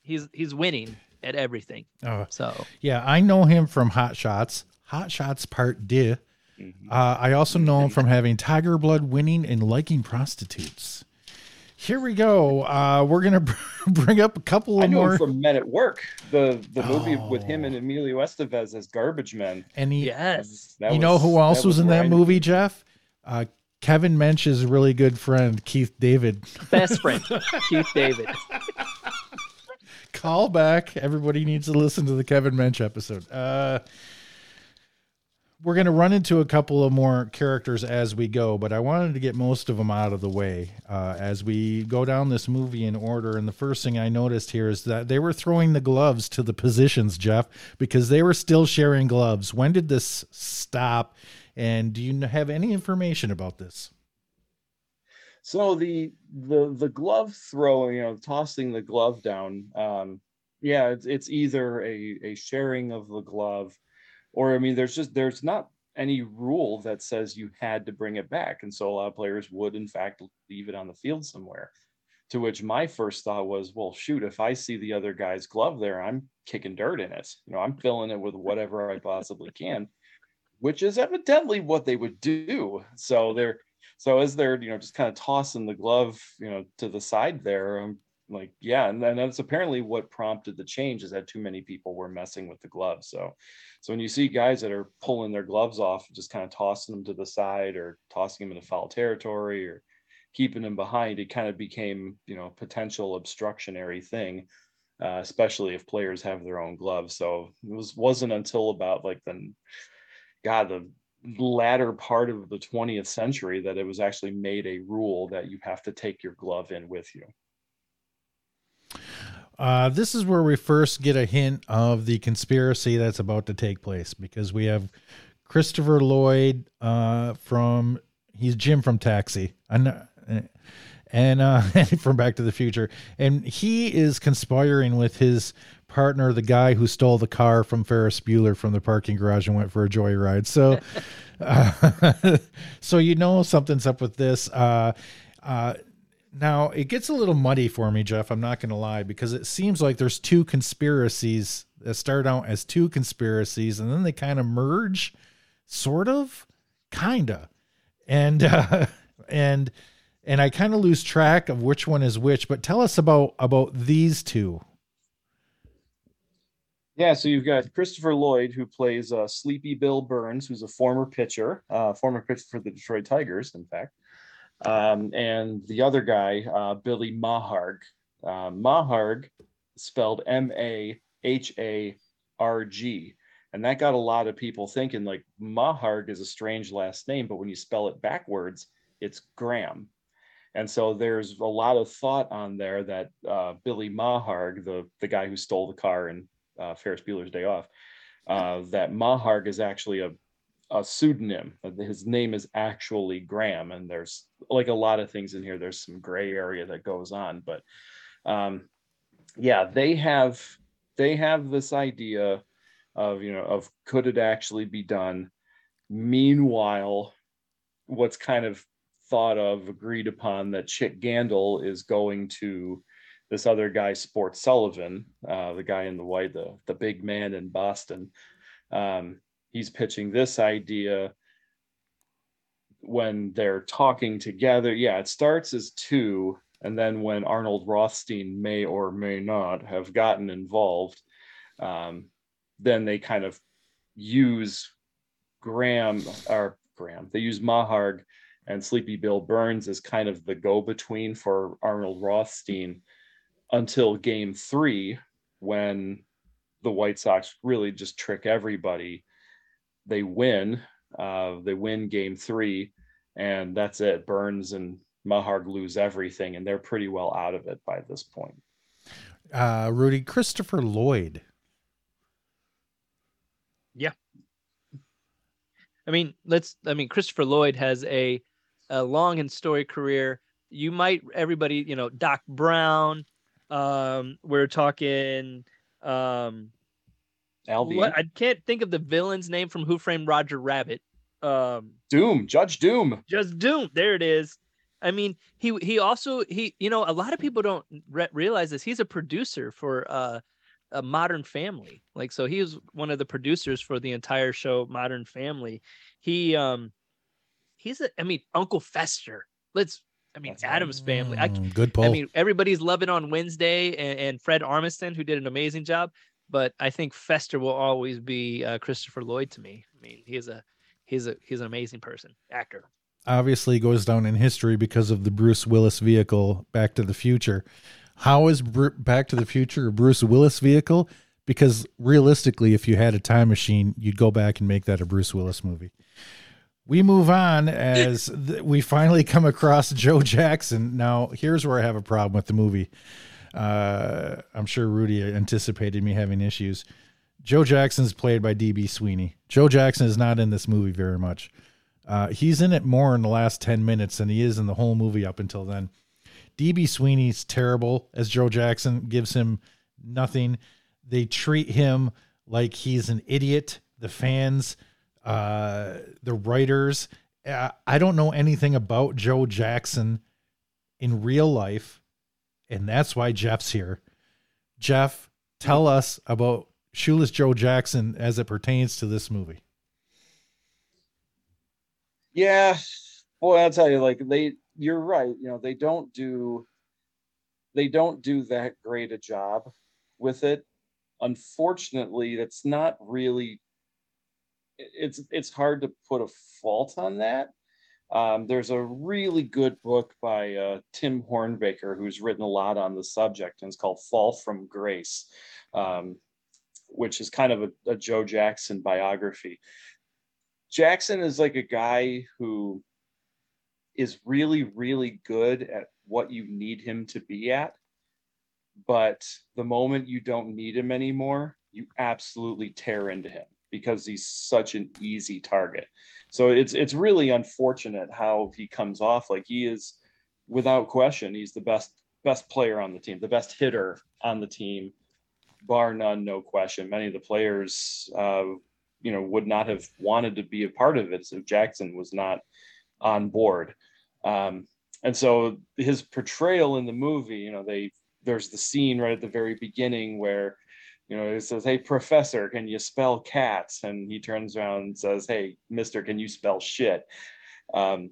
he's he's winning at everything. Oh, So yeah, I know him from Hot Shots, Hot Shots Part Deux. Mhm. Uh, I also know him from having Tiger Blood winning and liking prostitutes. Here we go. Uh, we're gonna bring up a couple I of know more. him from Men at Work, the the movie with him Oh. and Emilio Estevez as garbage men. and he, Yes. That you know who else was, in that I knew- movie, Jeff? Uh, Kevin Mench's really good friend Keith David. Best friend, Keith David. Call back. Everybody needs to listen to the Kevin Mench episode. Uh, we're going to run into a couple of more characters as we go, but I wanted to get most of them out of the way uh, as we go down this movie in order. And the first thing I noticed here is that they were throwing the gloves to the positions, Jeff, because they were still sharing gloves. When did this stop? And do you have any information about this? So the the the glove throw, you know, tossing the glove down. Um, yeah, it's it's either a a sharing of the glove, or I mean, there's just there's not any rule that says you had to bring it back, and so a lot of players would in fact leave it on the field somewhere. To which my first thought was, well, shoot, if I see the other guy's glove there, I'm kicking dirt in it. You know, I'm filling it with whatever I possibly can, which is evidently what they would do. So they're so as they're you know just kind of tossing the glove you know to the side there i'm like yeah and then that's apparently what prompted the change is that too many people were messing with the gloves so so when you see guys that are pulling their gloves off just kind of tossing them to the side or tossing them into foul territory or keeping them behind it kind of became you know potential obstructionary thing uh, especially if players have their own gloves so it was wasn't until about like the god the latter part of the 20th century that it was actually made a rule that you have to take your glove in with you. Uh, this is where we first get a hint of the conspiracy that's about to take place because we have Christopher Lloyd uh, from he's Jim from Taxi and and uh, from Back to the Future, and he is conspiring with his partner, the guy who stole the car from Ferris Bueller from the parking garage and went for a joyride. So, uh, so you know something's up with this. Uh, uh, now it gets a little muddy for me, Jeff. I'm not going to lie because it seems like there's two conspiracies that start out as two conspiracies and then they kind of merge, sort of, kinda, and uh, and and I kind of lose track of which one is which. But tell us about about these two. Yeah, so you've got Christopher Lloyd, who plays uh, Sleepy Bill Burns, who's a former pitcher, uh, former pitcher for the Detroit Tigers, in fact. Um, and the other guy, uh, Billy Maharg. Uh, Maharg, spelled M A H A R G. And that got a lot of people thinking, like, Maharg is a strange last name, but when you spell it backwards, it's Graham. And so there's a lot of thought on there that uh, Billy Maharg, the, the guy who stole the car in uh, Ferris Bueller's Day Off, uh, that Maharg is actually a, a pseudonym. His name is actually Graham, and there's like a lot of things in here. There's some gray area that goes on, but um, yeah, they have they have this idea of you know of could it actually be done. Meanwhile, what's kind of thought of, agreed upon that Chick Gandil is going to this other guy, Sport Sullivan, uh, the guy in the white, the the big man in Boston. Um, he's pitching this idea when they're talking together. Yeah, it starts as two, and then when Arnold Rothstein may or may not have gotten involved, um, then they kind of use Graham or Graham. They use Maharg and Sleepy Bill Burns is kind of the go-between for Arnold Rothstein until game three, when the White Sox really just trick everybody. They win. Uh, they win game three, and that's it. Burns and Maharg lose everything, and they're pretty well out of it by this point. Uh, Rudy Christopher Lloyd. Yeah. I mean, let's. I mean, Christopher Lloyd has a, a long and storied career. You might everybody, you know, Doc Brown. Um, we're talking. Um, what I can't think of the villain's name from Who Framed Roger Rabbit. Um, Doom, Judge Doom. just Doom. There it is. I mean, he he also he you know a lot of people don't re- realize this. He's a producer for uh a Modern Family. Like so he was one of the producers for the entire show Modern Family. He um he's a I mean Uncle Fester. Let's I mean That's Addams Family. I, Mm, good pull. I mean everybody's loving on Wednesday and, and Fred Armisen who did an amazing job, but I think Fester will always be uh, Christopher Lloyd to me. I mean he's a he's a he's an amazing person, actor. obviously goes down in history because of the Bruce Willis vehicle Back to the Future. How is Bru- Back to the Future a Bruce Willis vehicle? Because realistically, if you had a time machine, you'd go back and make that a Bruce Willis movie. We move on as th- we finally come across Joe Jackson. Now, here's where I have a problem with the movie. Uh, I'm sure Rudy anticipated me having issues. Joe Jackson's played by DB Sweeney. Joe Jackson is not in this movie very much. Uh, he's in it more in the last 10 minutes than he is in the whole movie up until then. DB Sweeney's terrible as Joe Jackson, gives him nothing. They treat him like he's an idiot. The fans, uh, the writers. Uh, I don't know anything about Joe Jackson in real life, and that's why Jeff's here. Jeff, tell us about Shoeless Joe Jackson as it pertains to this movie. Yeah, boy, I'll tell you, like they, you're right. You know, they don't do, they don't do that great a job with it. Unfortunately, that's not really. It's it's hard to put a fault on that. Um, there's a really good book by uh, Tim Hornbaker who's written a lot on the subject, and it's called "Fall from Grace," um, which is kind of a, a Joe Jackson biography. Jackson is like a guy who is really, really good at what you need him to be at. But the moment you don't need him anymore, you absolutely tear into him because he's such an easy target. So it's it's really unfortunate how he comes off like he is without question, he's the best best player on the team, the best hitter on the team, bar none, no question. Many of the players uh, you know would not have wanted to be a part of it if Jackson was not on board. Um, and so his portrayal in the movie, you know, they there's the scene right at the very beginning where you know it says, "Hey, professor, can you spell cats?" And he turns around and says, "Hey, Mister, can you spell shit?" Um,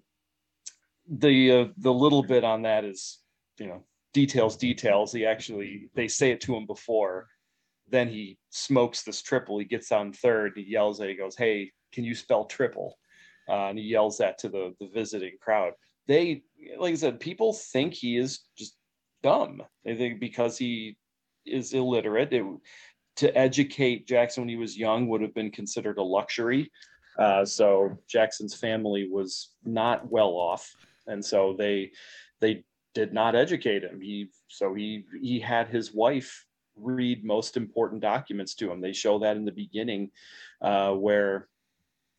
the uh, the little bit on that is you know details details. He actually they say it to him before then he smokes this triple. He gets on third. He yells at. He goes, "Hey, can you spell triple?" Uh, and he yells that to the the visiting crowd. They, like I said, people think he is just dumb. They think because he is illiterate, it, to educate Jackson when he was young would have been considered a luxury. Uh, so Jackson's family was not well off, and so they they did not educate him. He so he he had his wife read most important documents to him. They show that in the beginning, uh, where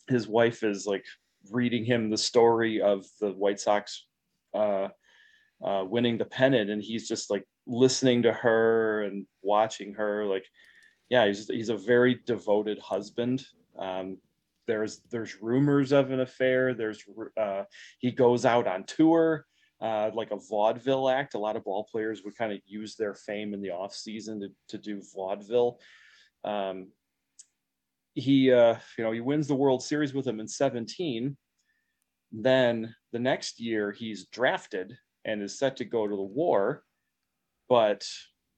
his wife is like reading him the story of the White Sox uh, uh, winning the pennant, and he's just like listening to her and watching her. Like, yeah, he's he's a very devoted husband. Um, there's there's rumors of an affair. There's uh, he goes out on tour uh, like a vaudeville act. A lot of ball players would kind of use their fame in the off season to, to do vaudeville. Um, he, uh, you know, he wins the World Series with them in 17. Then the next year he's drafted and is set to go to the war, but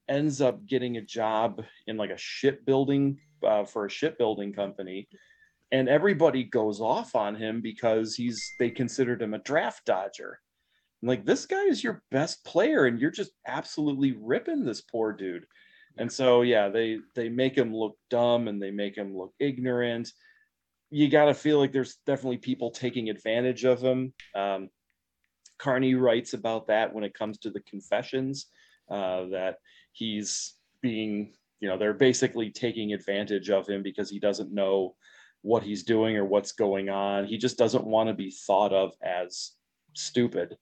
ends up getting a job in like a shipbuilding uh, for a shipbuilding company. And everybody goes off on him because he's they considered him a draft dodger. Like this guy is your best player and you're just absolutely ripping this poor dude. And so yeah they they make him look dumb and they make him look ignorant. You got to feel like there's definitely people taking advantage of him. Um, Carney writes about that when it comes to the confessions uh, that he's being you know they're basically taking advantage of him because he doesn't know what he's doing or what's going on. He just doesn't want to be thought of as stupid.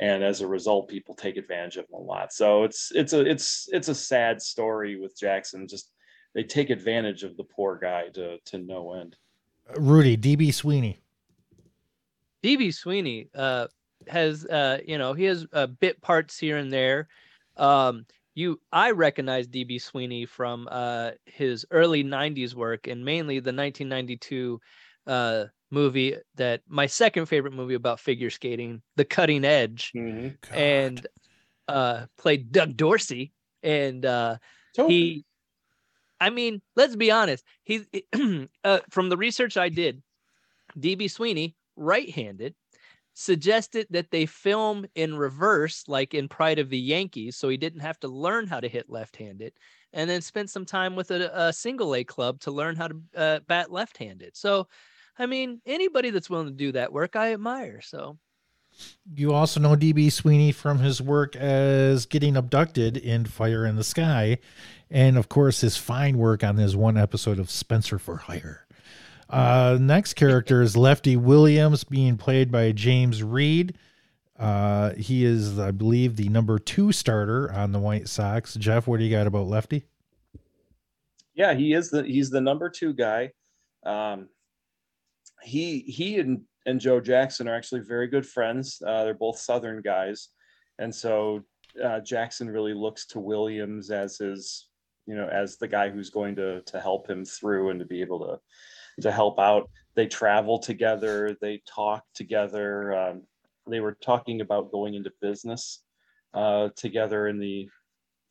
And as a result people take advantage of him a lot. So it's it's a it's it's a sad story with jackson. Just they take advantage of the poor guy to to no end. Rudy, DB Sweeney. DB Sweeney uh, has, uh, you know, he has uh, bit parts here and there. Um, you I recognize DB Sweeney from uh, his early '90s work and mainly the 1992 uh, movie that my second favorite movie about figure skating, The Cutting Edge, Mhm. and uh, played Doug Dorsey. And uh, So- he, I mean, let's be honest. He's uh, from the research I did. DB Sweeney, right-handed, suggested that they film in reverse, like in Pride of the Yankees, so he didn't have to learn how to hit left-handed, and then spent some time with a, a single A club to learn how to uh, bat left-handed. So, I mean, anybody that's willing to do that work, I admire. So, You also know DB Sweeney from his work as getting abducted in Fire in the Sky, and of course his fine work on this one episode of Spencer for Hire. Uh, next character is Lefty Williams, being played by James Read. Uh, he is, I believe, the number two starter on the White Sox. Jeff, what do you got about Lefty? yeah, he is the he's the number two guy. Um, he he and and Joe Jackson are actually very good friends. Uh, they're both Southern guys, and so uh, Jackson really looks to Williams as his you know as the guy who's going to to help him through and to be able to to help out. They travel together. They talk together. Um, they were talking about going into business uh, together in the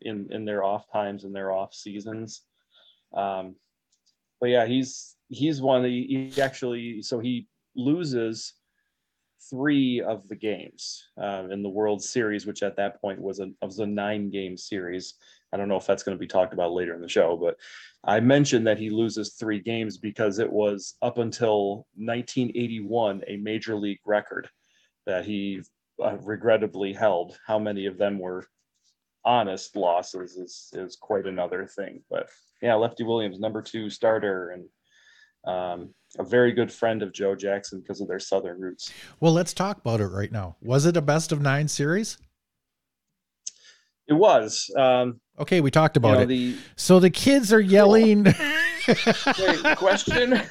in in their off times and their off seasons. Um, but yeah, he's he's one. He, he actually so he loses three of the games uh, in the World Series, which at that point was a was a nine game series. I don't know if that's going to be talked about later in the show, but I mentioned that he loses three games because it was up until 1981 a major league record that he uh, regrettably held. How many of them were honest losses is is quite another thing. But yeah, Lefty Williams, number two starter, and um, a very good friend of Joe Jackson because of their southern roots. Well, let's talk about it right now. Was it a best of nine series? It was. Um, Okay, we talked you about know, it. the so the kids are yelling. wait, question.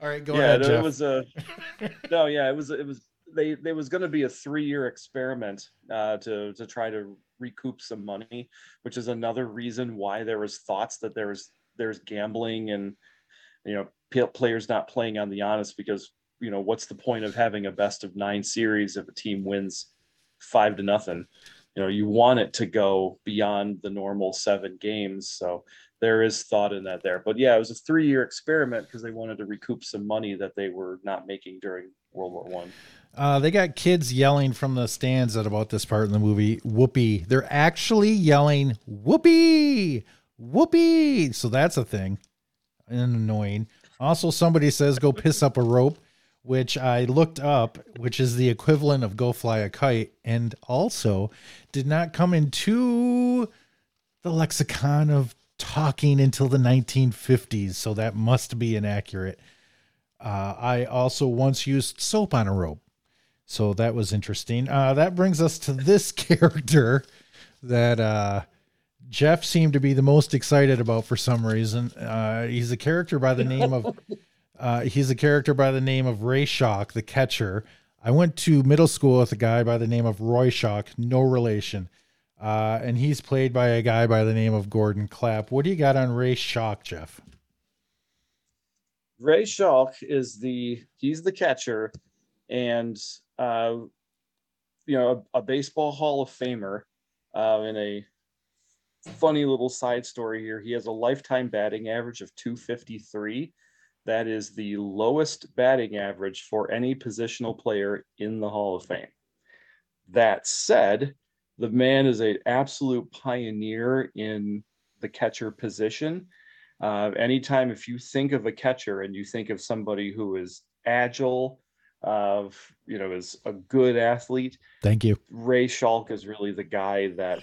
All right, go yeah, ahead, no, it was a no. Yeah, it was. It was. They. There was going to be a three-year experiment uh, to to try to recoup some money, which is another reason why there was thoughts that there was there's gambling and you know players not playing on the honest because you know what's the point of having a best of nine series if a team wins five to nothing you know you want it to go beyond the normal seven games so there is thought in that there but yeah it was a three year experiment because they wanted to recoup some money that they were not making during world war one Uh, they got kids yelling from the stands at about this part in the movie. Whoopee! They're actually yelling whoopee, whoopee. So that's a thing, and annoying. Also, somebody says go piss up a rope, which I looked up, which is the equivalent of go fly a kite, and also did not come into the lexicon of talking until the 1950s. So that must be inaccurate. Uh, I also once used soap on a rope. So that was interesting. Uh, that brings us to this character that uh, Jeff seemed to be the most excited about for some reason. Uh, he's a character by the name of uh, he's a character by the name of Ray Schalk, the catcher. I went to middle school with a guy by the name of Roy Shock, no relation. Uh, and he's played by a guy by the name of Gordon Clapp. What do you got on Ray Schalk, Jeff? ray Schalk is the he's the catcher and uh you know a, a baseball hall of famer uh in a funny little side story here he has a lifetime batting average of 253 that is the lowest batting average for any positional player in the hall of fame that said the man is an absolute pioneer in the catcher position uh, anytime if you think of a catcher and you think of somebody who is agile, of you know, is a good athlete, Thank you. Ray Schalk is really the guy that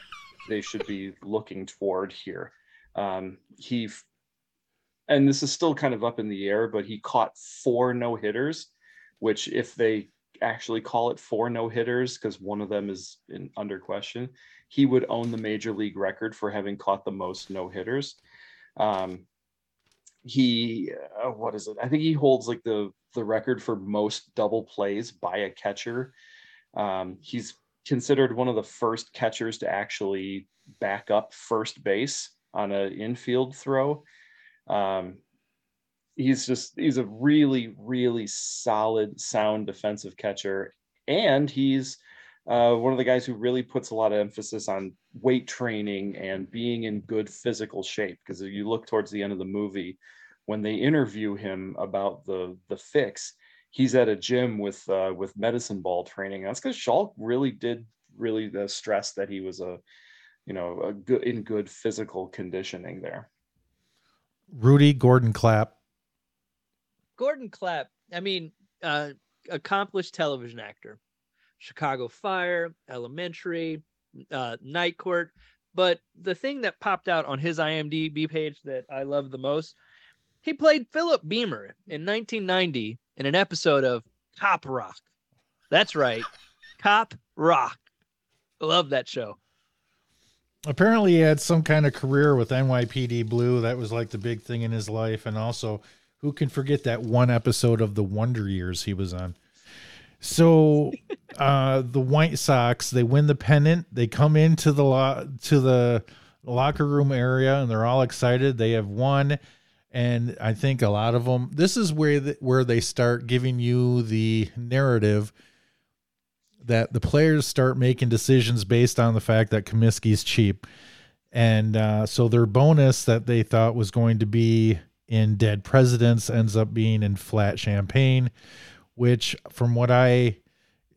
they should be looking toward here. Um, he, f- and this is still kind of up in the air, but he caught four no hitters, which if they actually call it four no hitters, because one of them is in under question, he would own the major league record for having caught the most no hitters. Um, he, uh, what is it? I think he holds like the the record for most double plays by a catcher. Um, he's considered one of the first catchers to actually back up first base on an infield throw. Um, he's just he's a really really solid sound defensive catcher. And he's uh, one of the guys who really puts a lot of emphasis on weight training and being in good physical shape. Because if you look towards the end of the movie when they interview him about the the fix he's at a gym with uh, with medicine ball training. That's because Schalk really did really uh, stress that he was a you know a good in good physical conditioning there rudy gordon clapp Gordon Clapp, I mean, uh, accomplished television actor, Chicago Fire, Elementary, uh, Night Court. But the thing that popped out on his IMDb page that I love the most, he played Philip Beamer in 1990 in an episode of Cop Rock. That's right, Cop Rock. Love that show. Apparently, he had some kind of career with NYPD Blue. That was like the big thing in his life, and also who can forget that one episode of the Wonder Years he was on? So uh, the White Sox they win the pennant. They come into the lo- to the locker room area and they're all excited. They have won, and I think a lot of them. This is where the, where they start giving you the narrative that the players start making decisions based on the fact that Comiskey's cheap, and uh, so their bonus that they thought was going to be in Dead Presidents ends up being in Flat Champagne, which, from what I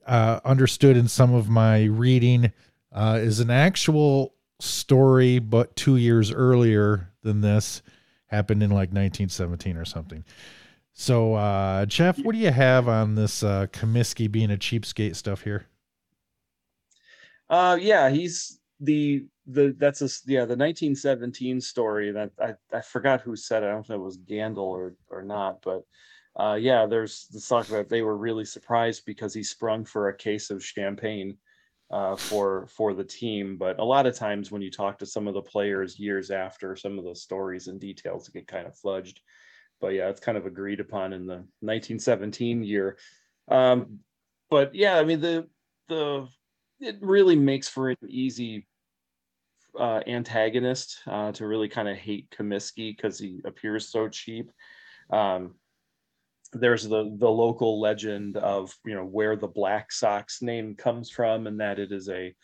uh, understood in some of my reading, uh, is an actual story, but two years earlier than this happened in like 1917 or something. So, uh, Jeff, what do you have on this uh, Comiskey being a cheapskate stuff here? Uh, yeah, he's the the that's a yeah the 1917 story that I, I forgot who said it. I don't know if it was Gandil or or not, but uh, yeah, there's the talk about they were really surprised because he sprung for a case of champagne uh, for for the team. But a lot of times when you talk to some of the players years after, some of the stories and details get kind of fudged. But yeah, it's kind of agreed upon in the 1917 year. Um, but yeah, I mean the the it really makes for an easy uh, antagonist uh, to really kind of hate Comiskey because he appears so cheap. Um, there's the the local legend of you know where the Black Sox name comes from, and that it is a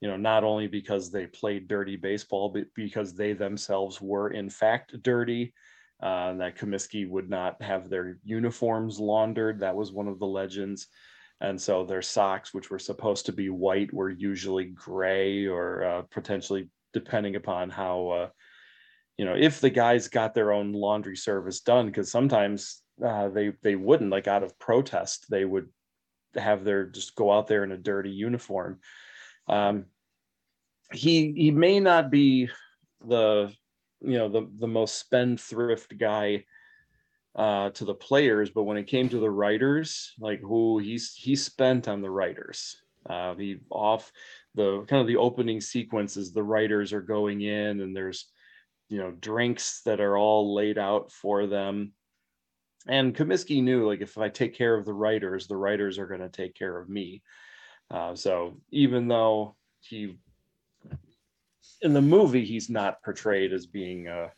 you know not only because they played dirty baseball, but because they themselves were in fact dirty. Uh, that Comiskey would not have their uniforms laundered. That was one of the legends. And so their socks, which were supposed to be white, were usually gray or uh, potentially depending upon how, uh, you know, if the guys got their own laundry service done, because sometimes uh, they they wouldn't, like out of protest, they would have their just go out there in a dirty uniform. Um, he he may not be the you know the the most spendthrift guy uh, to the players, but when it came to the writers, like who he's he spent on the writers. Uh, he off the kind of the opening sequences. The writers are going in, and there's you know drinks that are all laid out for them. And Comiskey knew like if I take care of the writers, the writers are going to take care of me. Uh, so even though he in the movie he's not portrayed as being a,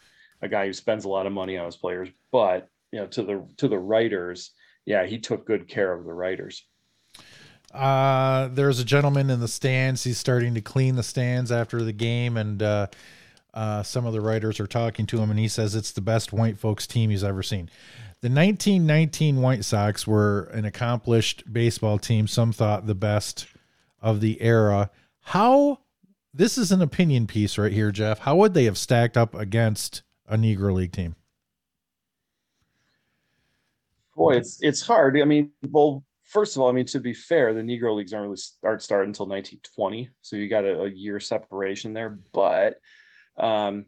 a guy who spends a lot of money on his players, but you know to the to the writers yeah he took good care of the writers uh there's a gentleman in the stands he's starting to clean the stands after the game and uh uh, some of the writers are talking to him, and he says it's the best white folks team he's ever seen. The 1919 White Sox were an accomplished baseball team. Some thought the best of the era. How, this is an opinion piece right here, Jeff. How would they have stacked up against a Negro League team? boy, it's it's hard. I mean, well, first of all, I mean to be fair, the Negro leagues aren't really start start until 1920, so you got a, a year separation there. But um,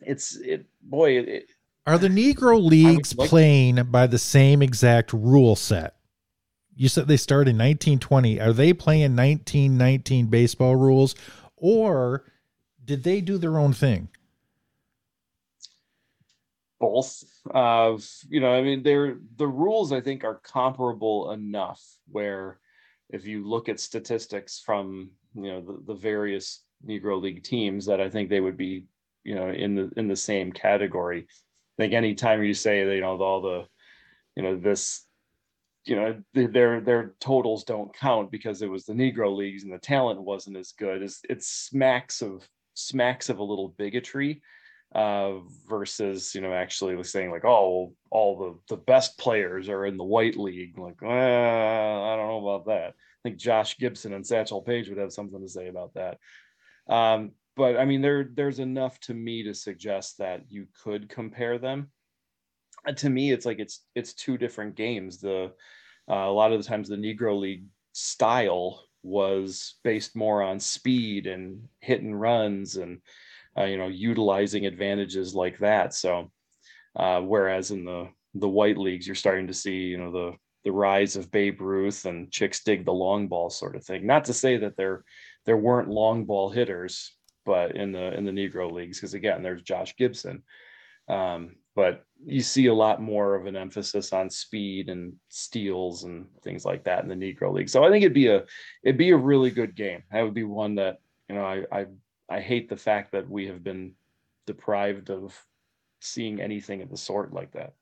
it's it boy. It, Are the Negro leagues like playing by the same exact rule set? You said they started in 1920. Are they playing 1919 baseball rules, or did they do their own thing? both of you know i mean they're the rules i think are comparable enough where if you look at statistics from you know the, the various Negro League teams, that I think they would be you know in the in the same category. I think anytime you say you know all the you know this you know their their totals don't count because it was the negro leagues and the talent wasn't as good. As it smacks of smacks of a little bigotry uh, versus you know actually saying like oh all the the best players are in the white league. Like eh, i don't know about that. I think josh gibson and satchel paige would have something to say about that. Um, but i mean there there's enough to me to suggest that you could compare them to me it's like it's it's two different games. The uh, a lot of the times the negro league style was based more on speed and hit and runs and uh, you know utilizing advantages like that. So uh, whereas in the the white leagues you're starting to see you know the the rise of Babe Ruth and chicks dig the long ball sort of thing. Not to say that there there weren't long ball hitters but in the in the negro leagues because again there's Josh Gibson. Um, but you see a lot more of an emphasis on speed and steals and things like that in the Negro League. So I think it'd be a it'd be a really good game. That would be one that you know I I I hate the fact that we have been deprived of seeing anything of the sort like that.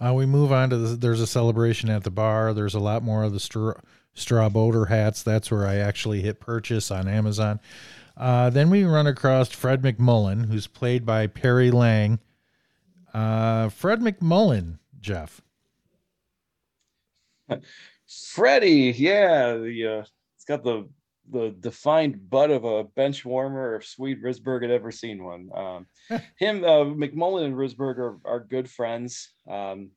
Uh, we move on to the, there's a celebration at the bar. There's a lot more of the straw, straw boater hats. That's where I actually hit purchase on Amazon. Uh, then we run across Fred McMullen, who's played by Perry Lang. Uh, Fred McMullen, Jeff. Freddie, yeah, the uh, it's got the the defined butt of a bench warmer if Swede Risberg had ever seen one. Um, him, uh, McMullen and Risberg are, are good friends. Um,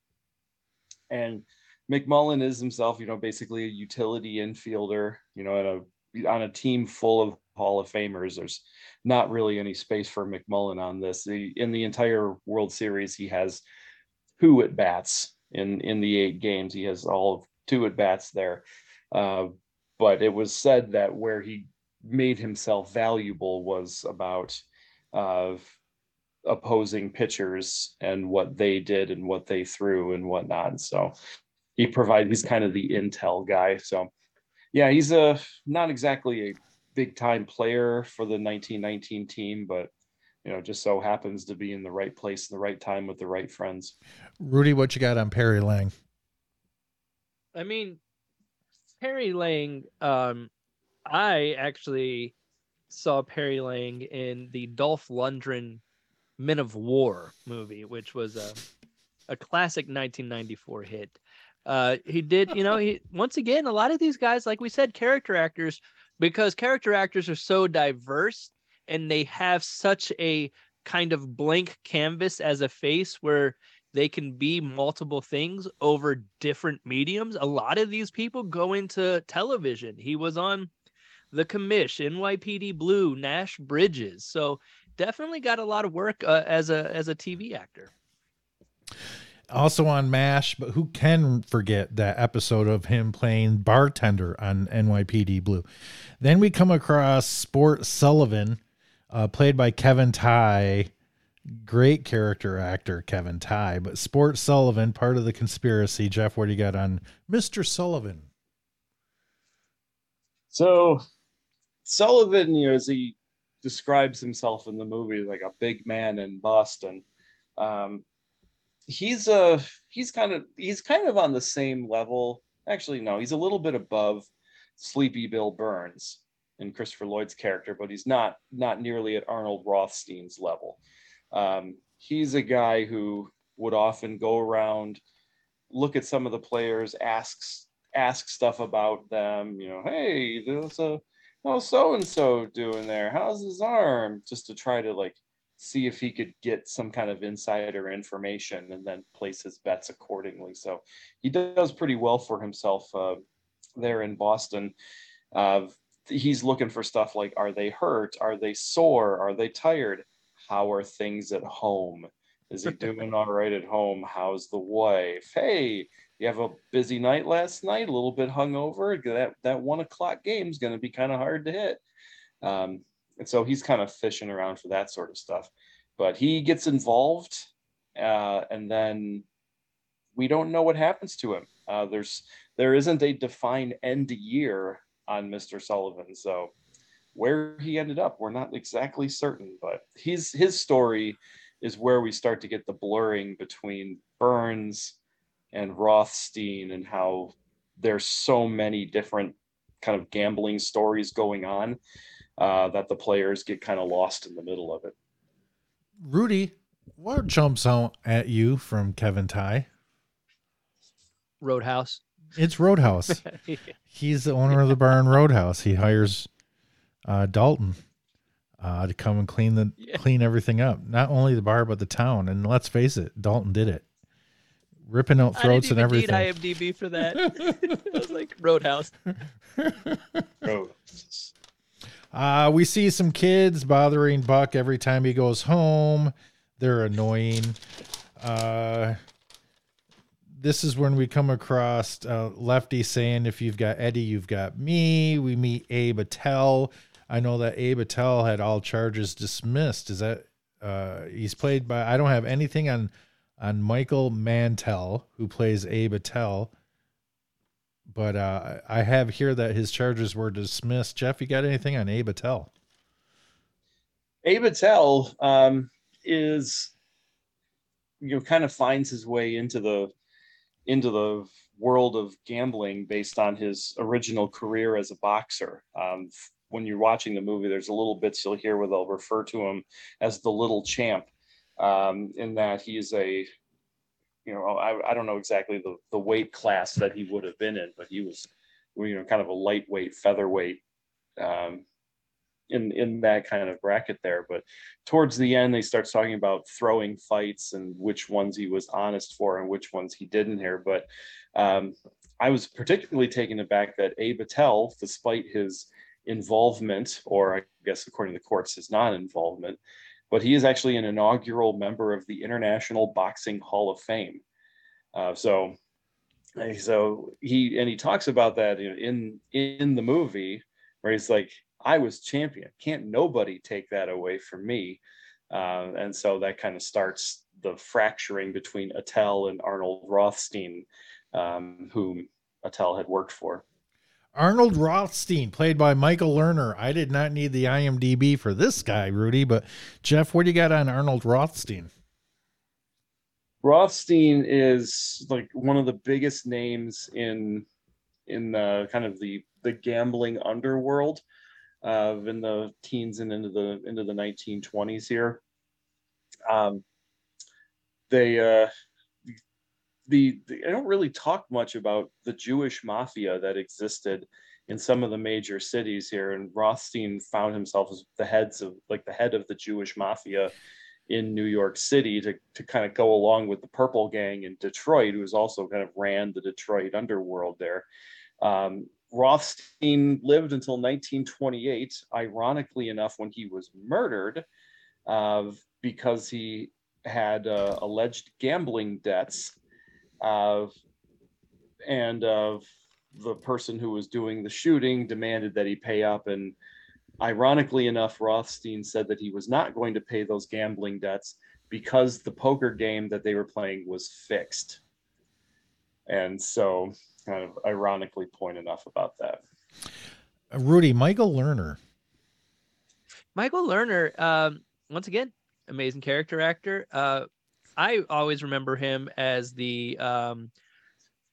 and McMullen is himself, you know, basically a utility infielder, you know, a, on a team full of Hall of Famers. There's not really any space for McMullen on this. The, in the entire World Series, he has two at bats in in the eight games. He has all of two at bats there. Uh, but it was said that where he made himself valuable was about uh, opposing pitchers and what they did and what they threw and whatnot. So he provided he's kind of the intel guy. So yeah, he's a not exactly a big time player for the 1919 team, but you know, just so happens to be in the right place in the right time with the right friends. Rudy, what you got on Perry Lang? I mean, Perry Lang, um, I actually saw Perry Lang in the Dolph Lundgren Men of War movie, which was a a classic 1994 hit. Uh, he did, you know, he once again a lot of these guys, like we said, character actors because character actors are so diverse and they have such a kind of blank canvas as a face where they can be multiple things over different mediums. A lot of these people go into television. He was on The Commish, NYPD Blue, Nash Bridges. So definitely got a lot of work uh, as a as a TV actor also on MASH, but who can forget that episode of him playing bartender on NYPD Blue? Then we come across Sport Sullivan, uh, played by Kevin Tighe. Great character actor, Kevin Tighe. But Sport Sullivan, part of the conspiracy. Jeff, what do you got on Mr. Sullivan? So, Sullivan, you know, as he describes himself in the movie, like a big man in Boston. Um, he's uh he's kind of he's kind of on the same level. Actually, no, he's a little bit above Sleepy Bill Burns in Christopher Lloyd's character, but he's not not nearly at Arnold Rothstein's level. Um, he's a guy who would often go around, look at some of the players, asks ask stuff about them. You know, hey, there's a oh so and so doing there? How's his arm? Just to try to like see if he could get some kind of insider information and then place his bets accordingly. So he does pretty well for himself uh, there in Boston. Uh, he's looking for stuff like are they hurt? Are they sore? Are they tired? How are things at home? Is he doing all right at home? How's the wife? Hey, you have a busy night last night, a little bit hungover. That that one o'clock game is going to be kind of hard to hit. Um, and so he's kind of fishing around for that sort of stuff but he gets involved uh, and then we don't know what happens to him uh, there's there isn't a defined end year on Mr. Sullivan, so where he ended up, we're not exactly certain. But his his story is where we start to get the blurring between Burns and Rothstein and how there's so many different kind of gambling stories going on uh, that the players get kind of lost in the middle of it. Rudy, what jumps out at you from Kevin Tighe? Roadhouse. It's Roadhouse. He's the owner of the bar and Roadhouse. He hires uh, Dalton uh, to come and clean the Yeah. clean everything up. Not only the bar but the town. And let's face it, Dalton did it, ripping out I throats didn't and even everything. need IMDb for that. I was like Roadhouse. Oh, Uh, we see some kids bothering Buck every time he goes home. They're annoying. Uh, this is when we come across uh, Lefty saying, "If you've got Eddie, you've got me." We meet Abe Attell. I know that Abe Attell had all charges dismissed. Is that uh, he's played by? I don't have anything on on Michael Mantell, who plays Abe Attell but uh, I have here that his charges were dismissed. Jeff, you got anything on Abe Attell? Abe Attell um, is you know kind of finds his way into the into the world of gambling based on his original career as a boxer. Um, when you're watching the movie, there's a little bits you'll hear where they'll refer to him as the little champ, um, in that he's a you know I, I don't know exactly the, the weight class that he would have been in, but he was you know kind of a lightweight featherweight um, in in that kind of bracket there. But towards the end, they start talking about throwing fights and which ones he was honest for and which ones he didn't here. But um, I was particularly taken aback that Abe Attell, despite his involvement, or I guess according to the courts, his non-involvement, but he is actually an inaugural member of the International Boxing Hall of Fame. Uh, so, so he and he talks about that in in the movie where he's like, I was champion. Can't nobody take that away from me. Uh, and so that kind of starts the fracturing between Attell and Arnold Rothstein, um, whom Attell had worked for. Arnold Rothstein, played by Michael Lerner. I did not need the IMDb for this guy, Rudy, but Jeff, what do you got on Arnold Rothstein? Rothstein is like one of the biggest names in in the kind of the the gambling underworld uh, in the teens and into the into the 1920s here. Um, they uh, the, the I don't really talk much about the Jewish mafia that existed in some of the major cities here, and Rothstein found himself as the heads of like the head of the Jewish mafia in New York City to, to kind of go along with the Purple Gang in Detroit, who was also kind of ran the Detroit underworld there. Um, Rothstein lived until 1928, ironically enough, when he was murdered uh, because he had uh, alleged gambling debts. Uh, and uh, the person who was doing the shooting demanded that he pay up. And ironically enough, Rothstein said that he was not going to pay those gambling debts because the poker game that they were playing was fixed. And so, kind of ironically, point enough about that. Uh, Rudy, Michael Lerner. Michael Lerner, um, once again, amazing character actor. Uh, I always remember him as the um,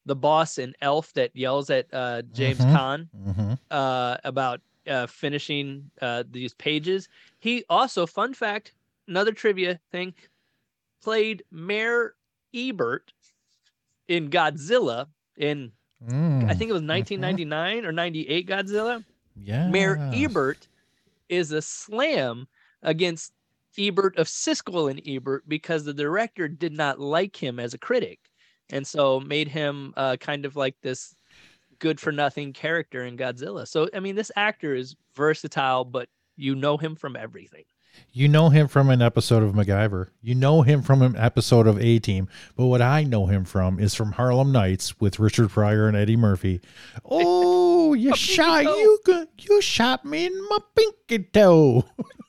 the boss in Elf that yells at uh, James. Caan Mm-hmm. uh, about uh, finishing uh, these pages. He also, fun fact, another trivia thing, played Mayor Ebert in Godzilla in Mm. I think it was 1999 or 98 Godzilla. yeah. Mayor Ebert is a slam against Ebert of Siskel and Ebert because the director did not like him as a critic, and so made him uh, kind of like this good for nothing character in Godzilla. So I mean, this actor is versatile, but you know him from everything. You know him from an episode of MacGyver. You know him from an episode of A Team. But what I know him from is from Harlem Nights with Richard Pryor and Eddie Murphy. Oh, you shot you you shot me in my pinky toe.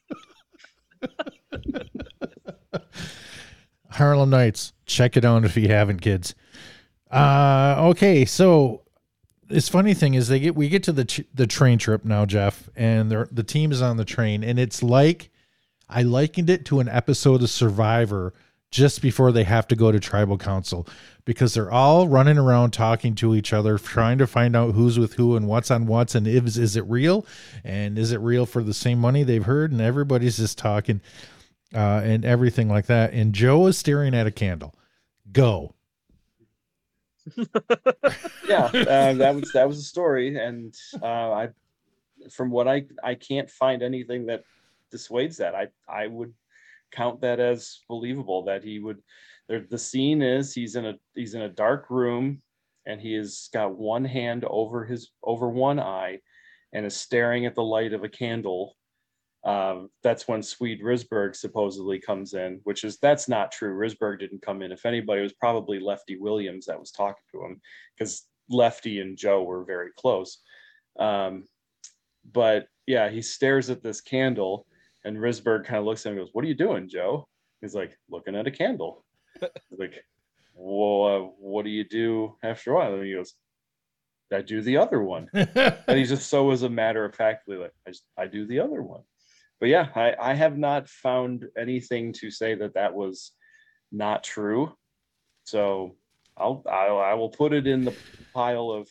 Harlem Nights. Check it out if you haven't, kids. Uh okay, so it's funny thing is they get we get to the the train trip now, Jeff, and the team is on the train, and it's like I likened it to an episode of Survivor just before they have to go to tribal council because they're all running around talking to each other, trying to find out who's with who and what's on what's and is is it real and is it real for the same money they've heard, and everybody's just talking uh, and everything like that. And Joe is staring at a candle. Go. yeah, uh, that was that was the story, and uh, I, from what I I can't find anything that dissuades that. I I would count that as believable that he would. There, the scene is he's in a he's in a dark room, and he has got one hand over his over one eye, and is staring at the light of a candle um, that's when Swede Risberg supposedly comes in, which is that's not true. Risberg didn't come in. If anybody, was probably Lefty Williams that was talking to him because Lefty and Joe were very close. Um, but yeah, he stares at this candle, and Risberg kind of looks at him and goes, "What are you doing, Joe?" He's like, "Looking at a candle." like, well, uh, what do you do after a while? And he goes, I do the other one. and he just so as a matter of factly like, I, just, I do the other one but yeah, I, I have not found anything to say that that was not true. So I'll, I'll I will put it in the pile of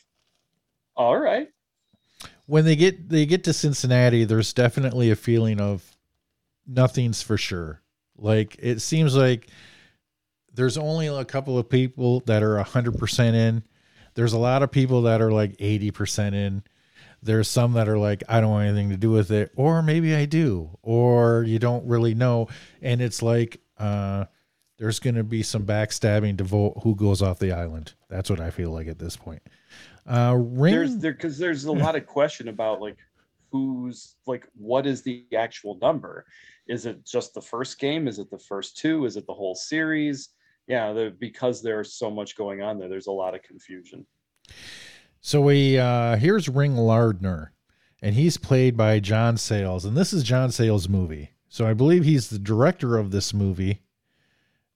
all right. When they get they get to Cincinnati, there's definitely a feeling of nothing's for sure. Like it seems like there's only a couple of people that are 100% in. There's a lot of people that are like 80% in there's some that are like i don't want anything to do with it or maybe i do or you don't really know and it's like uh there's going to be some backstabbing to vote who goes off the island that's what i feel like at this point uh ring there's there because there's a lot of question about like who's like what is the actual number is it just the first game is it the first two is it the whole series yeah the, because there's so much going on there there's a lot of confusion so we uh here's Ring Lardner, and he's played by John Sayles, and this is John Sayles' movie. So I believe he's the director of this movie,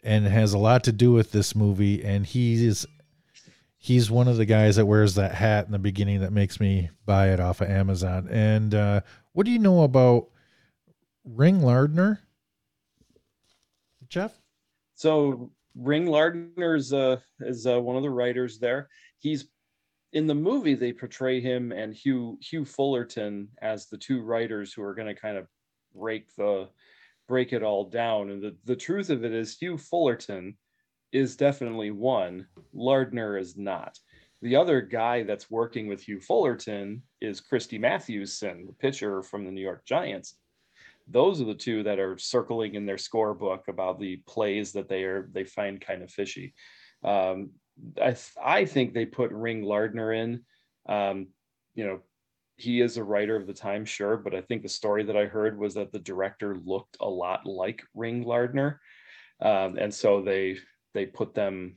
and has a lot to do with this movie. And he's he's one of the guys that wears that hat in the beginning that makes me buy it off of Amazon. And uh, what do you know about Ring Lardner, Jeff? So Ring Lardner is uh, is uh, one of the writers there. He's in the movie they portray him and Hugh Hugh Fullerton as the two writers who are going to kind of break the break it all down and the, the truth of it is Hugh Fullerton is definitely one. Lardner is not. The other guy that's working with Hugh Fullerton is Christy Mathewson the pitcher from the New York Giants. Those are the two that are circling in their scorebook about the plays that they are they find kind of fishy. Um, I I think they put Ring Lardner in. Um, you know, he is a writer of the time, sure, but I think the story that I heard was that the director looked a lot like Ring Lardner, um, and so they they put them.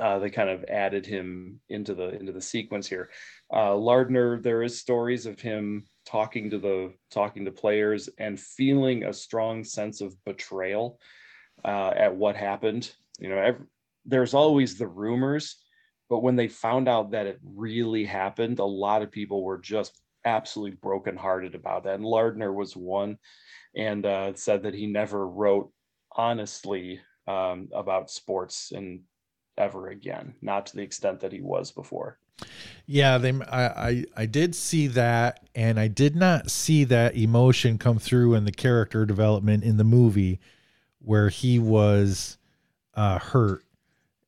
Uh, they kind of added him into the into the sequence here. Uh, Lardner, there is stories of him talking to the talking to players and feeling a strong sense of betrayal uh, at what happened. You know, every, there's always the rumors, but when they found out that it really happened, a lot of people were just absolutely brokenhearted about that. And Lardner was one, and uh, said that he never wrote honestly um, about sports and ever again, not to the extent that he was before. Yeah, they. I, I I did see that, and I did not see that emotion come through in the character development in the movie, where he was uh, hurt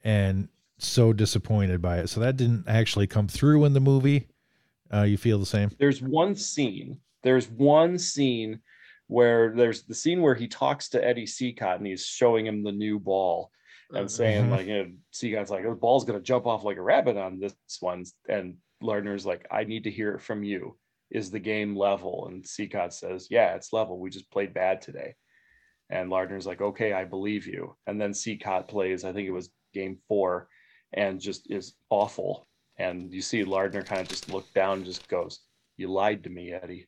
and so disappointed by it. So that didn't actually come through in the movie. Uh, you feel the same? There's one scene. There's one scene where there's the scene where he talks to Eddie Cicotte and he's showing him the new ball and mm-hmm. saying like, you know, Cicotte's like, the ball's gonna jump off like a rabbit on this one, and Lardner's like, I need to hear it from you. Is the game level? And Cicotte says, Yeah, it's level. We just played bad today. And Lardner's like, Okay, I believe you. And then Cicotte plays, I think it was game four and just is awful. And you see Lardner kind of just look down and just goes, You lied to me, Eddie.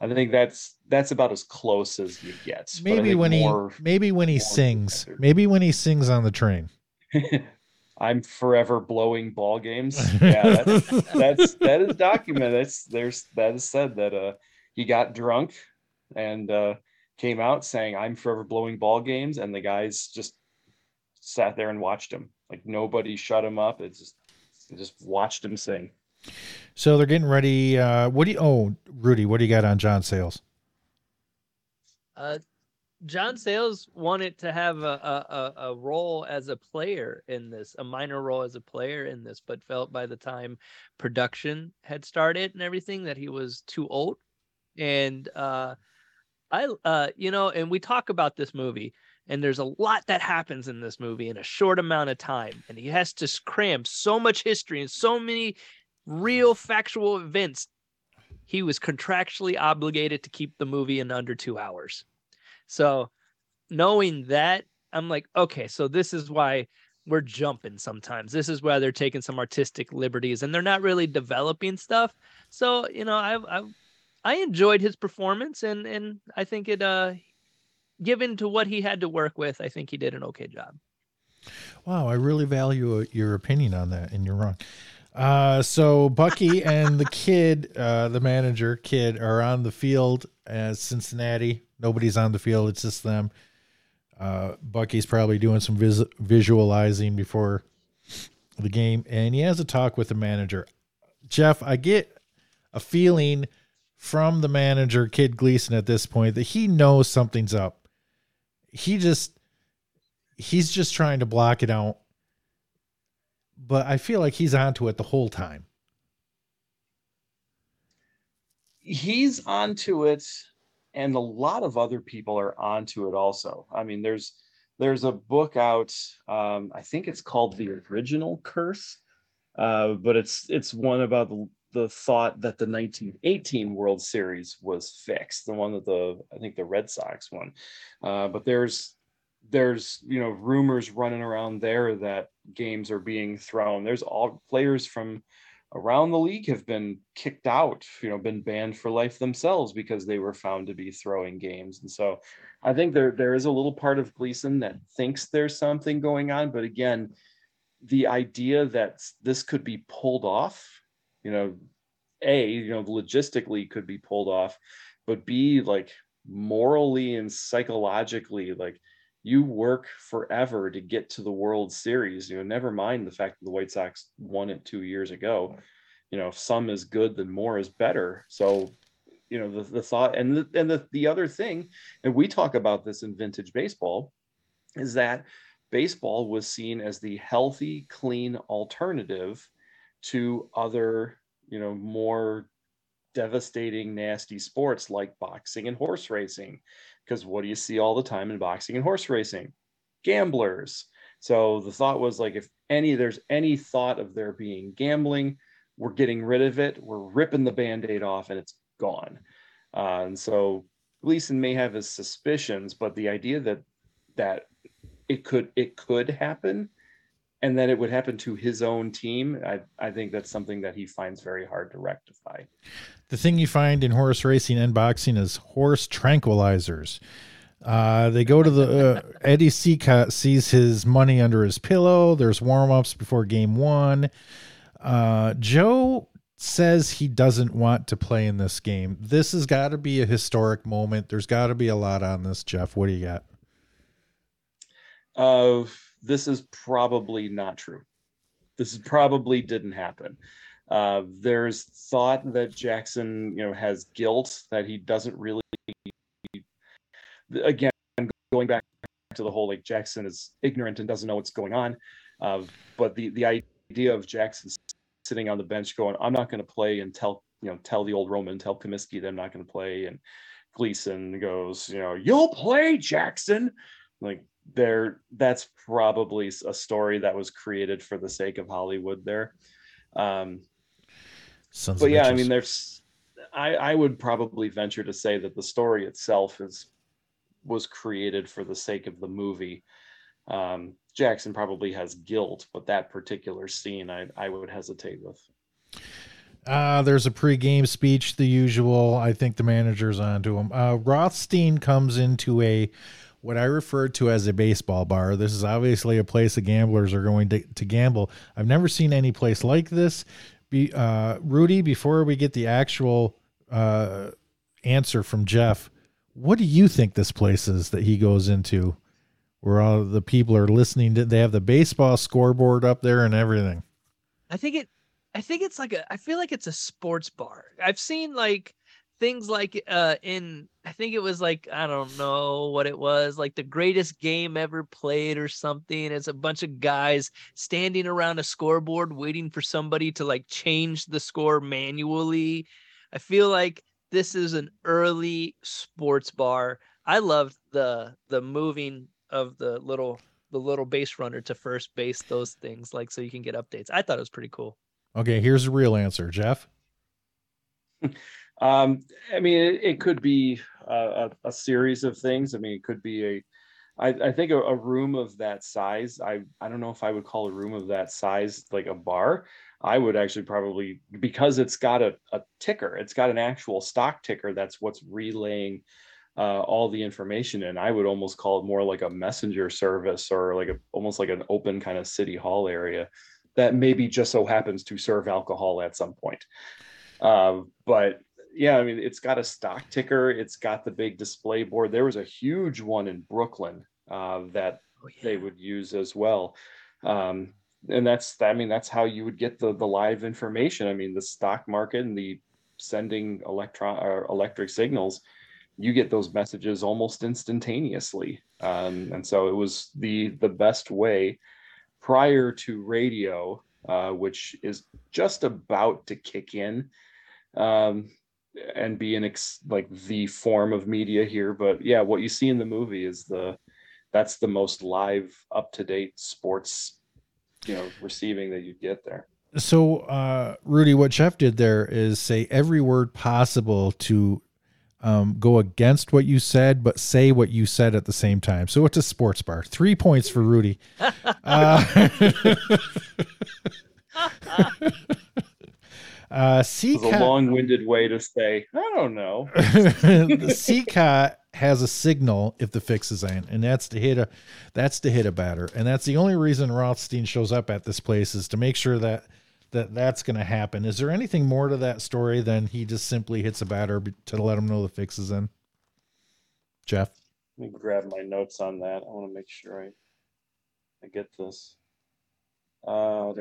I think that's that's about as close as you get. Maybe when more, he maybe when he sings. Maybe when he sings on the train. I'm forever blowing ball games. Yeah, that's that's that is documented. That's there's that is said that uh he got drunk and uh came out saying I'm forever blowing ball games, and the guys just sat there and watched him. Like nobody shut him up. It's just just watched him sing. So they're getting ready. Uh, what do you? Oh, Rudy, what do you got on John Sayles? Uh, John Sayles wanted to have a, a, a role as a player in this, a minor role as a player in this, but felt by the time production had started and everything that he was too old. And uh, I, uh, you know, and we talk about this movie, and there's a lot that happens in this movie in a short amount of time, and he has to cram so much history and so many real factual events. He was contractually obligated to keep the movie in under two hours so knowing that, I'm like, okay, so this is why we're jumping sometimes. This is why they're taking some artistic liberties and they're not really developing stuff. So, you know, I I I enjoyed his performance and and I think it uh given to what he had to work with, I think he did an okay job. Wow, I really value your opinion on that and you're wrong. Uh, so Bucky and the kid, uh, the manager kid, are on the field as Cincinnati Nobody's on the field. It's just them. Uh, Bucky's probably doing some vis- visualizing before the game, and he has a talk with the manager. Jeff, I get a feeling from the manager, Kid Gleason, at this point that he knows something's up. He just he's just trying to block it out. But I feel like he's onto it the whole time. He's onto it and a lot of other people are onto it also. I mean, there's there's a book out. Um, I think it's called The Original Curse, uh, but it's it's one about the, the thought that the 1918 World Series was fixed, the one that the I think the Red Sox won. Uh, but there's there's you know rumors running around there that games are being thrown. There's all players from around the league have been kicked out, you know, been banned for life themselves because they were found to be throwing games. And so I think there there is a little part of Gleason that thinks there's something going on, but again, the idea that this could be pulled off, you know, a, you know, logistically could be pulled off, but B, like morally and psychologically, like you work forever to get to the World Series. You know, never mind the fact that the White Sox won it two years ago. You know, if some is good, then more is better. So, you know, the, the thought and the, and the, the other thing, and we talk about this in vintage baseball, is that baseball was seen as the healthy, clean alternative to other, you know, more devastating, nasty sports like boxing and horse racing because what do you see all the time in boxing and horse racing? Gamblers. So the thought was like, if any there's any thought of there being gambling, we're getting rid of it. We're ripping the band-aid off and it's gone. Uh, and so Gleason may have his suspicions, but the idea that that it could it could happen and then it would happen to his own team I, I think that's something that he finds very hard to rectify the thing you find in horse racing and boxing is horse tranquilizers. Uh, they go to the uh, eddie Cicotte sees his money under his pillow. There's warm-ups before game one. Uh, joe says he doesn't want to play in this game. This has got to be a historic moment. There's got to be a lot on this jeff. What do you got? Uh this is probably not true. This probably didn't happen. Uh, there's thought that Jackson, you know, has guilt that he doesn't really. Again, going back to the whole like Jackson is ignorant and doesn't know what's going on, uh, but the the idea of Jackson sitting on the bench going, "I'm not going to play," and tell you know tell the old Roman, tell Comiskey that I'm not going to play, and Gleason goes, you know, "You'll play, Jackson." Like there that's probably a story that was created for the sake of hollywood there um Sons but yeah i mean there's i i would probably venture to say that the story itself is was created for the sake of the movie um jackson probably has guilt but that particular scene i i would hesitate with uh, there's a pre-game speech, the usual. I think the manager's onto him. Uh, Rothstein comes into a what I refer to as a baseball bar. This is obviously a place the gamblers are going to, to gamble. I've never seen any place like this. Be, uh, Rudy, before we get the actual uh, answer from Jeff, what do you think this place is that he goes into where all the people are listening to? They have the baseball scoreboard up there and everything. I think it I think it's like a I feel like it's a sports bar. I've seen like things like uh in I think it was like I don't know what it was, like the greatest game ever played or something. It's a bunch of guys standing around a scoreboard waiting for somebody to like change the score manually. I feel like this is an early sports bar. I loved the the moving of the little the little base runner to first base, those things like so you can get updates. I thought it was pretty cool. Okay, here's the real answer, Jeff. um, I mean, it, it could be a, a, series of things. I mean, it could be a, I, I think a, a, room of that size. I I don't know if I would call a room of that size like a bar. I would actually probably because it's got a, a ticker. It's got an actual stock ticker. That's what's relaying uh, all the information and i would almost call it more like a messenger service or like a almost like an open kind of city hall area that maybe just so happens to serve alcohol at some point. Um, but yeah, I mean, it's got a stock ticker. It's got the big display board. There was a huge one in Brooklyn uh, that oh, yeah. they would use as well. Um, and that's, I mean, that's how you would get the the live information. I mean, the stock market and the sending electron or electric signals, you get those messages almost instantaneously. Um, and so it was the the best way prior to radio, uh, which is just about to kick in um, and be an ex- like the form of media here. But yeah, what you see in the movie is the that's the most live, up to date sports, you know, receiving that you get there. So, uh, Rudy, what Jeff did there is say every word possible to um, go against what you said, but say what you said at the same time. So it's a sports bar. Three points for Rudy. uh, uh, a long-winded way to say I don't know. the Cicotte has a signal if the fix is in, and that's to hit a that's to hit a batter, and that's the only reason Rothstein shows up at this place is to make sure that that that's going to happen. Is there anything more to that story than he just simply hits a batter to let him know the fix is in? Jeff, let me grab my notes on that. I want to make sure I I get this. Uh,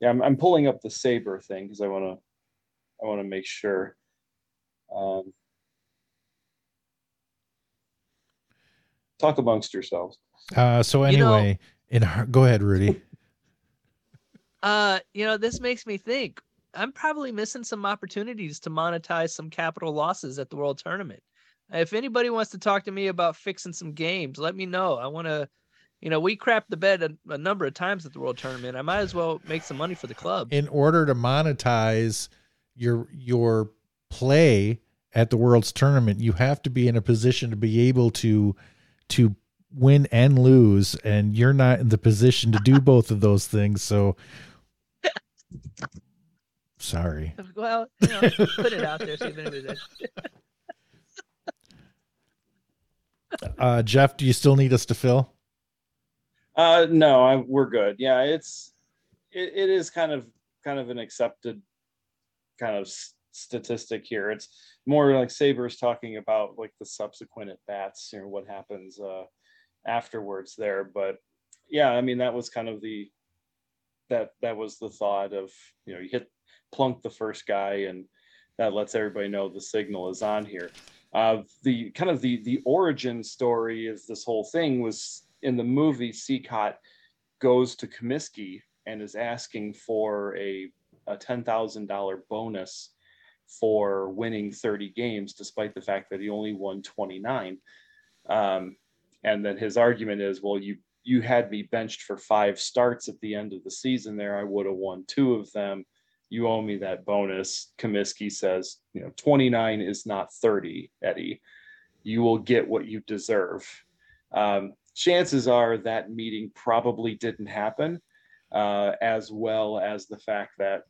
yeah, I'm, I'm pulling up the SABR thing because I want to I want to make sure. Um, talk amongst yourselves. Uh, so anyway, you know, in go ahead, Rudy. Uh, you know, this makes me think. I'm probably missing some opportunities to monetize some capital losses at the World Tournament. If anybody wants to talk to me about fixing some games, let me know. I want to, you know, we crapped the bed a, a, number of times at the World Tournament. I might as well make some money for the club. In order to monetize your your play at the World's Tournament, you have to be in a position to be able to to win and lose, and you're not in the position to do both of those things. So, sorry. Well, you know, put it out there. See if anybody uh, Jeff, do you still need us to fill? Uh, no, I, we're good. Yeah, it's it, it is kind of kind of an accepted kind of statistic here. It's more like SABR's talking about like the subsequent at bats, you know, what happens uh, afterwards there. But yeah, I mean that was kind of the that that was the thought of you know you hit plunk the first guy and that lets everybody know the signal is on here. Uh, the kind of the the origin story of this whole thing was in the movie. Cicotte goes to Comiskey and is asking for a a ten thousand dollar bonus for winning 30 games, despite the fact that he only won 29. Um, and then his argument is, well, you you had me benched for five starts at the end of the season. There, I would have won two of them. You owe me that bonus. Comiskey says, you know, 29 is not 30, Eddie. You will get what you deserve. Um, chances are that meeting probably didn't happen, uh, as well as the fact that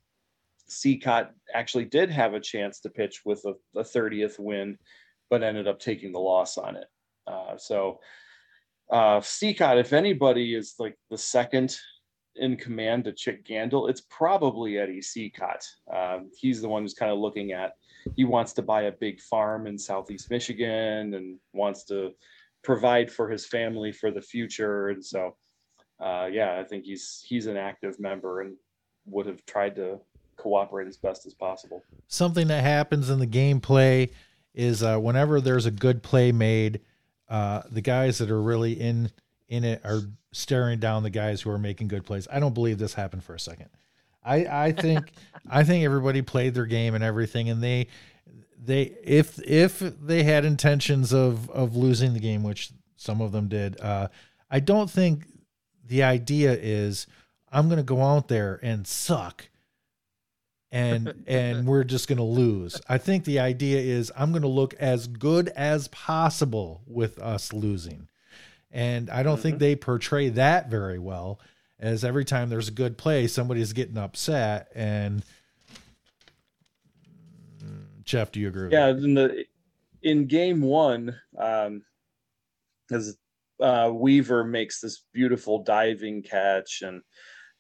Cicotte actually did have a chance to pitch with a, a 30th win, but ended up taking the loss on it. Uh, so uh, Cicotte, if anybody is like the second in command to Chick Gandil, it's probably Eddie Cicotte. Um, he's the one who's kind of looking at. He wants to buy a big farm in Southeast Michigan and wants to provide for his family for the future. And so, uh, yeah, I think he's he's an active member and would have tried to cooperate as best as possible. Something that happens in the gameplay is uh, whenever there's a good play made, uh, the guys that are really in in it are staring down the guys who are making good plays. I don't believe this happened for a second. I I think I think everybody played their game and everything, and they they if if they had intentions of of losing the game, which some of them did, uh, I don't think the idea is I'm going to go out there and suck and and we're just going to lose. I think the idea is I'm going to look as good as possible with us losing. And I don't mm-hmm. think they portray that very well as every time there's a good play somebody's getting upset and Jeff, do you agree? yeah, in the in game 1 um as uh, Weaver makes this beautiful diving catch and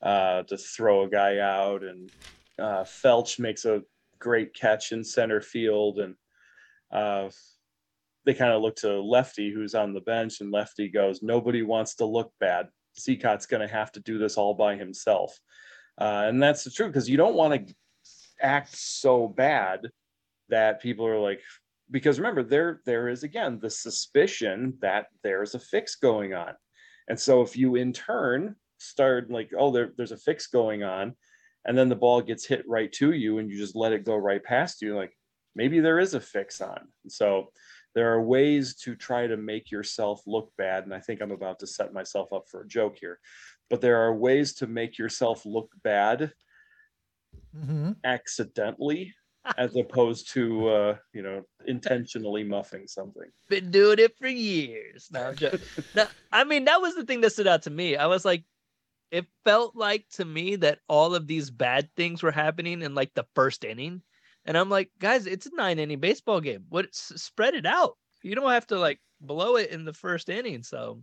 uh, to throw a guy out and uh, Felsch makes a great catch in center field, and uh, they kind of look to Lefty, who's on the bench, and Lefty goes, "Nobody wants to look bad. Cicotte's going to have to do this all by himself," uh, and that's the truth because you don't want to act so bad that people are like, because remember there there is again the suspicion that there's a fix going on, and so if you in turn start like, oh, there, there's a fix going on and then the ball gets hit right to you and you just let it go right past you like maybe there is a fix on so there are ways to try to make yourself look bad and i think i'm about to set myself up for a joke here but there are ways to make yourself look bad mm-hmm. accidentally as opposed to uh, you know intentionally muffing something. Been doing it for years. No, no, I mean that was the thing that stood out to me. I was like, it felt like to me that all of these bad things were happening in like the first inning. And I'm like, guys, it's a nine inning baseball game. What spread it out? You don't have to like blow it in the first inning. So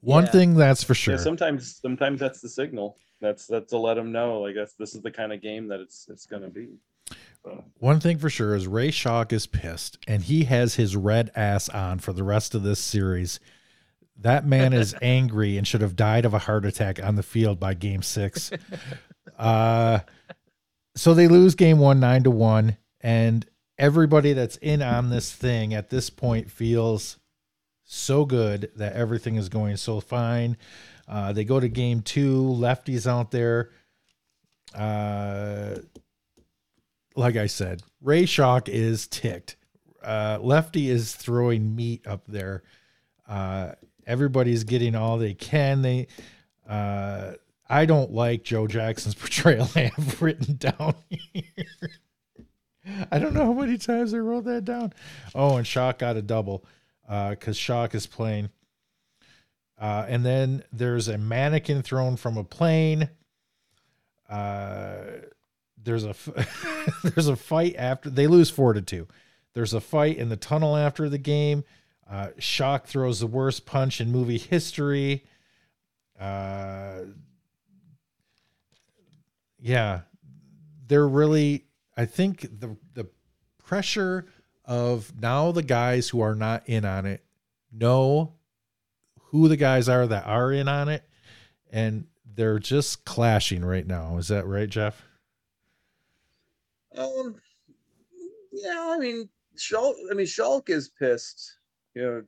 one yeah. thing that's for sure. Yeah, sometimes sometimes that's the signal. That's that's to let them know like that's this is the kind of game that it's it's gonna be. So. One thing for sure is Ray Schalk is pissed and he has his red ass on for the rest of this series that man is angry and should have died of a heart attack on the field by game six. Uh, so they lose game one, nine to one. And everybody that's in on this thing at this point feels so good that everything is going so fine. Uh, they go to game two, lefties out there. Uh, like I said, Ray Schalk is ticked. Uh, lefty is throwing meat up there. Uh, everybody's getting all they can. They, uh, I don't like Joe Jackson's portrayal. I have written down here. I don't know how many times I wrote that down. Oh, and Schalk got a double because uh, Schalk is playing. Uh, and then there's a mannequin thrown from a plane. Uh, there's a there's a fight after they lose four to two. There's a fight in the tunnel after the game. Uh, Schalk throws the worst punch in movie history. Uh, yeah, they're really. I think the the pressure of now the guys who are not in on it know who the guys are that are in on it, and they're just clashing right now. Is that right, Jeff? Um, yeah, I mean, Schalk. I mean, Schalk is pissed you know,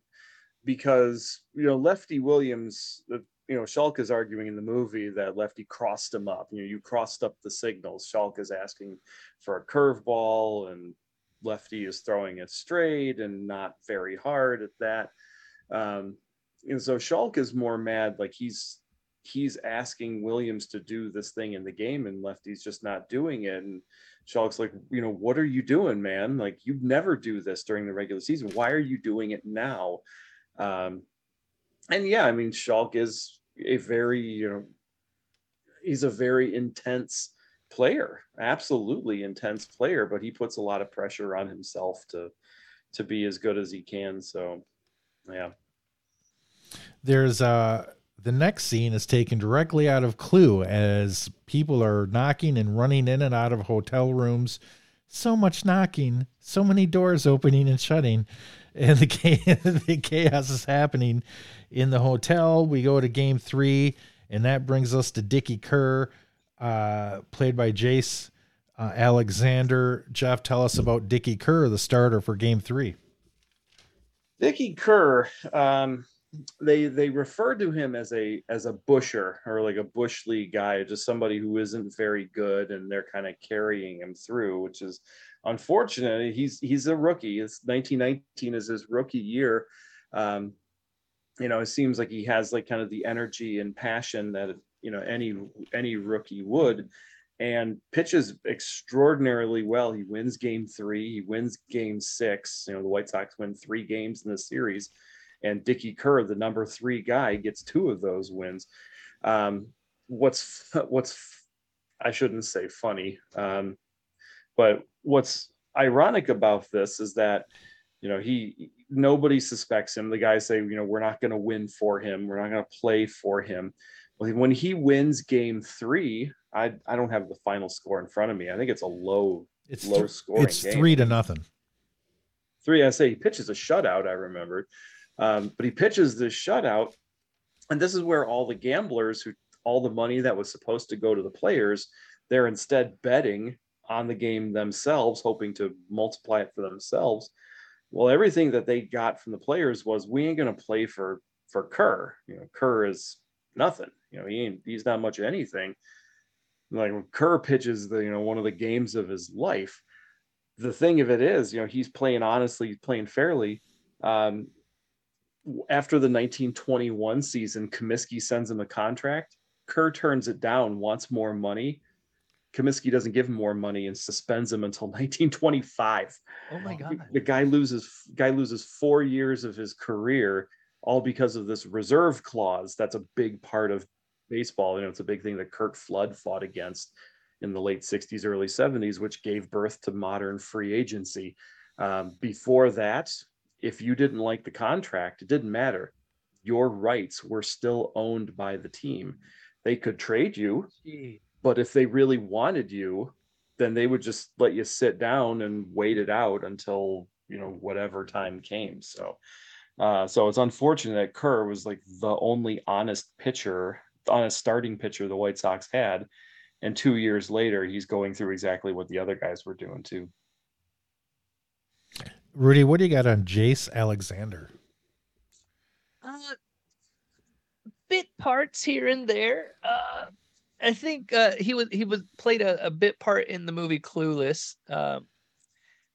because you know Lefty Williams, you know Schalk is arguing in the movie that Lefty crossed him up. You know, you crossed up the signals. Schalk is asking for a curveball, and Lefty is throwing it straight and not very hard at that. Um, and so Schalk is more mad, like he's he's asking Williams to do this thing in the game, and Lefty's just not doing it. And Schalk's like, you know, what are you doing, man? Like, you never do this during the regular season. Why are you doing it now? Um, and yeah, I mean, Schalk is a very, you know, he's a very intense player, absolutely intense player, but he puts a lot of pressure on himself to to be as good as he can. So, yeah. There's uh the next scene is taken directly out of Clue as people are knocking and running in and out of hotel rooms. So much knocking, so many doors opening and shutting, and the the chaos is happening in the hotel. We go to game three, and that brings us to Dickie Kerr, uh, played by Jace uh, Alexander. Jeff, tell us about Dickie Kerr, the starter for game three. Dickie Kerr, um, they they refer to him as a as a busher or like a bush league guy, just somebody who isn't very good, and they're kind of carrying him through, which is unfortunate. He's he's a rookie. It's 1919 is his rookie year. Um, you know, it seems like he has like kind of the energy and passion that you know any any rookie would and pitches extraordinarily well. He wins game three, he wins game six. You know, the White Sox win three games in the series, and Dickie Kerr, the number three guy, gets two of those wins. Um, what's what's I shouldn't say funny, um, but what's ironic about this is that you know he nobody suspects him. The guys say, you know, we're not going to win for him. We're not going to play for him. Well, when he wins game three, I I don't have the final score in front of me. I think it's a low It's low th- scoring. It's game. three to nothing. three. I say he pitches a shutout. I remembered, um, but he pitches this shutout, and this is where all the gamblers who all the money that was supposed to go to the players, they're instead betting on the game themselves, hoping to multiply it for themselves. Well, everything that they got from the players was we ain't gonna play for for Kerr. You know, Kerr is nothing. You know, he ain't he's not much of anything. Like when Kerr pitches the you know one of the games of his life. The thing of it is, you know, he's playing honestly, he's playing fairly. Um, after the 1921 season, Comiskey sends him a contract. Kerr turns it down, wants more money. Comiskey doesn't give him more money and suspends him until 1925 Oh my god. the guy loses guy loses four years of his career all because of this reserve clause that's a big part of baseball you know it's a big thing that Curt Flood fought against in the late 60s early 70s which gave birth to modern free agency um, before that if you didn't like the contract it didn't matter. Your rights were still owned by the team. They could trade you but if they really wanted you then they would just let you sit down and wait it out until you know whatever time came. So uh, so it's unfortunate that Kerr was like the only honest pitcher honest starting pitcher the White Sox had. And two years later he's going through exactly what the other guys were doing too Rudy, what do you got on Jace Alexander? Uh, bit parts here and there. Uh, I think uh, he was he was played a, a bit part in the movie Clueless. Um,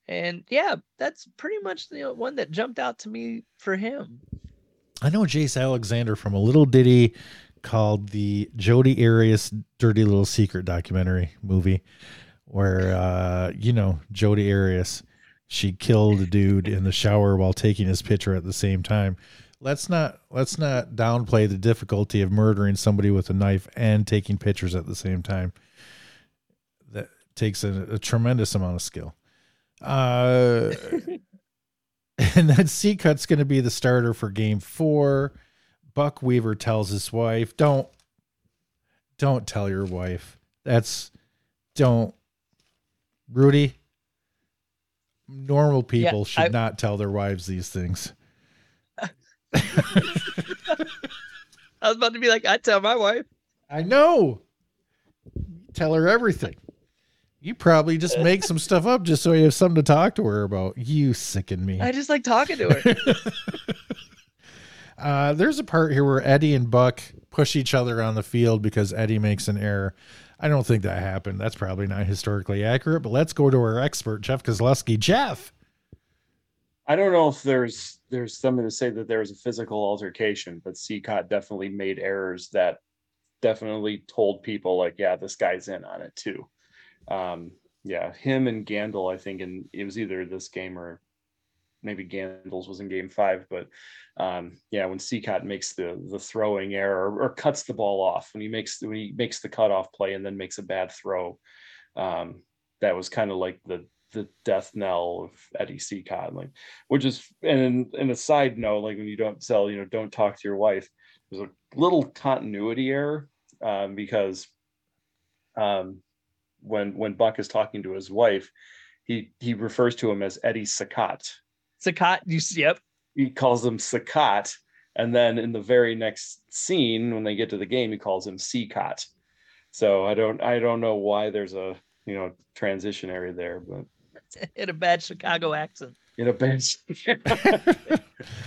and yeah, that's pretty much the one that jumped out to me for him. I know Jace Alexander from a little ditty called the Jodi Arias Dirty Little Secret documentary movie, where uh, you know Jodi Arias, she killed a dude in the shower while taking his picture at the same time. Let's not let's not downplay the difficulty of murdering somebody with a knife and taking pictures at the same time. That takes a, a tremendous amount of skill. Uh, and then Cicotte's going to be the starter for game four. Buck Weaver tells his wife, "Don't, don't tell your wife. That's don't." Rudy, normal people Yeah, should I- not tell their wives these things. I was about to be like, I tell my wife. I know. Tell her everything. You probably just make some stuff up just so you have something to talk to her about. You sicken me. I just like talking to her. Uh, there's a part here where Eddie and Buck push each other on the field because Eddie makes an error. I don't think that happened. That's probably not historically accurate, but let's go to our expert, Jeff Koslowski. Jeff. I don't know if there's there's something to say that there was a physical altercation, but Cicotte definitely made errors that definitely told people like, yeah, this guy's in on it too. Um, yeah, him and Gandil, I think, and it was either this game or maybe Gandil's was in game five, but um, yeah, when Cicotte makes the the throwing error or, or cuts the ball off when he makes when he makes the cutoff play and then makes a bad throw, Um, that was kind of like the the death knell of Eddie Cicotte, like which is and and a side note, like when you don't sell, you know, don't talk to your wife. There's a little continuity error um, because um, when when Buck is talking to his wife, he he refers to him as Eddie Cicotte. Cicotte, you yep. He calls him Cicotte, and then in the very next scene, when they get to the game, he calls him Cicotte. So I don't I don't know why there's a you know transition area there, but in a bad Chicago accent. In a bad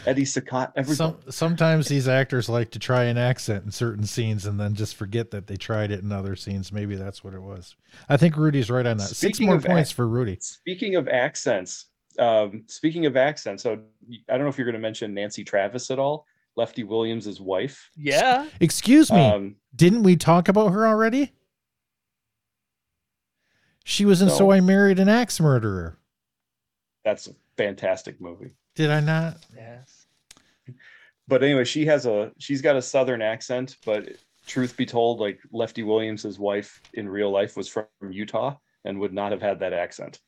Eddie Cicotte. Everybody. Some, sometimes these actors like to try an accent in certain scenes and then just forget that they tried it in other scenes. Maybe that's what it was. I think Rudy's right on that. Speaking Six more points ac- for Rudy. Speaking of accents, um, speaking of accents, so I don't know if you're going to mention Nancy Travis at all. Lefty Williams' wife. Yeah. Excuse me. Um, Didn't we talk about her already? She was in so, So I Married an Axe Murderer. That's a fantastic movie. Did I not? Yes. But anyway, she has a she's got a southern accent, but truth be told, like Lefty Williams's wife in real life was from Utah and would not have had that accent.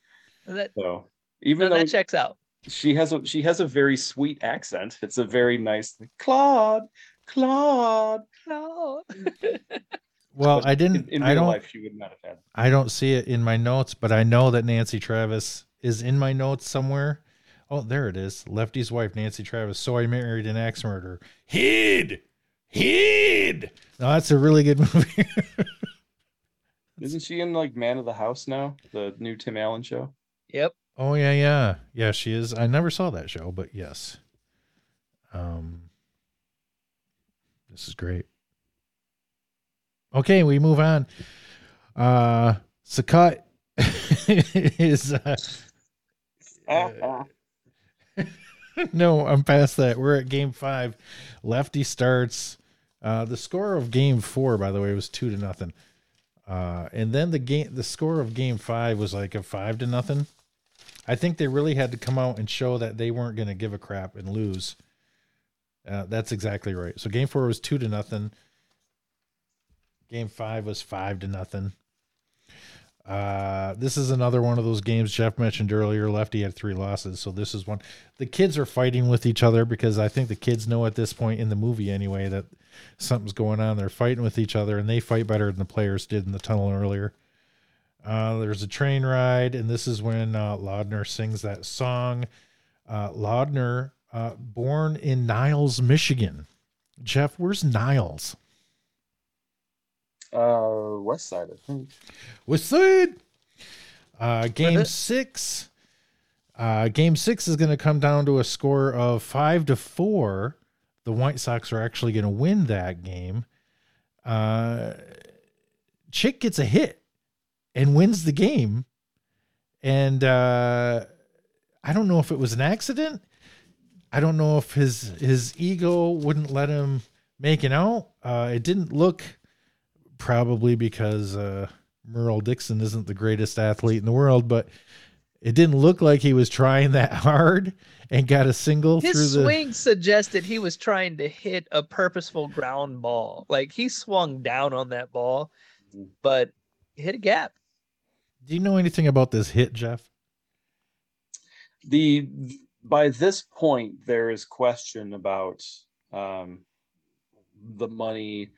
That, so even though that checks out she has a she has a very sweet accent. It's a very nice Claude, Claude, Claude. well, I didn't. In, in I don't. Life, she would not have had. I don't see it in my notes, but I know that Nancy Travis is in my notes somewhere. Oh, there it is. Lefty's wife, Nancy Travis. So I married an axe murderer. Hid, hid. No, that's a really good movie. Isn't she in like Man of the House now? The new Tim Allen show. Yep. Oh yeah, yeah, yeah. She is. I never saw that show, but yes. Um, this is great. Okay, we move on. Uh, Sakat is. Uh, uh, no, I'm past that. We're at game five. Lefty starts. Uh, the score of game four, by the way, was two to nothing. Uh, and then the game, the score of game five was like a five to nothing. I think they really had to come out and show that they weren't going to give a crap and lose. Uh, that's exactly right. So game four was two to nothing. Game five was five to nothing. Uh, this is another one of those games Jeff mentioned earlier. Lefty had three losses, so this is one. The kids are fighting with each other because I think the kids know at this point in the movie anyway that something's going on. They're fighting with each other, and they fight better than the players did in the tunnel earlier. Uh, there's a train ride, and this is when uh, Lardner sings that song. Uh, Lardner, uh, born in Niles, Michigan. Jeff, where's Niles? Uh, West Side, I think. West Side. Uh, game six. Uh, game six is going to come down to a score of five to four. The White Sox are actually going to win that game. Uh, Chick gets a hit and wins the game. And uh, I don't know if it was an accident. I don't know if his his ego wouldn't let him make it out. Uh, it didn't look probably because uh, Merle Dixon isn't the greatest athlete in the world, but it didn't look like he was trying that hard and got a single His through the swing suggested he was trying to hit a purposeful ground ball. Like he swung down on that ball, but hit a gap. Do you know anything about this hit, Jeff? The by this point there is question about um, the money,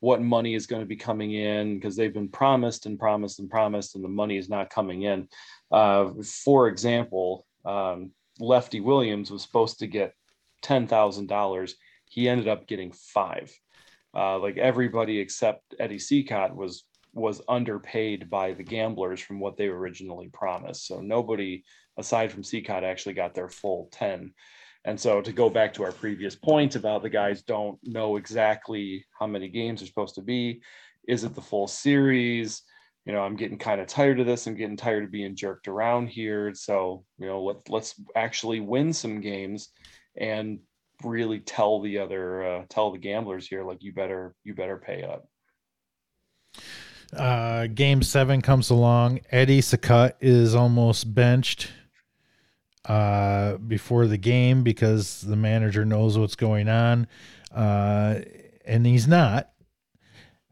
what money is going to be coming in because they've been promised and promised and promised, and the money is not coming in. Uh, for example, um, Lefty Williams was supposed to get ten thousand dollars. He ended up getting five. Uh, like everybody except Eddie Cicotte was was underpaid by the gamblers from what they originally promised. So nobody aside from Cicotte actually got their full 10. And so to go back to our previous point about the guys don't know exactly how many games are supposed to be, is it the full series? You know, I'm getting kind of tired of this. I'm getting tired of being jerked around here. So, you know, let, let's actually win some games and really tell the other uh, tell the gamblers here like you better you better pay up. Uh, game seven comes along. Eddie Cicotte is almost benched uh, before the game because the manager knows what's going on, uh, and he's not.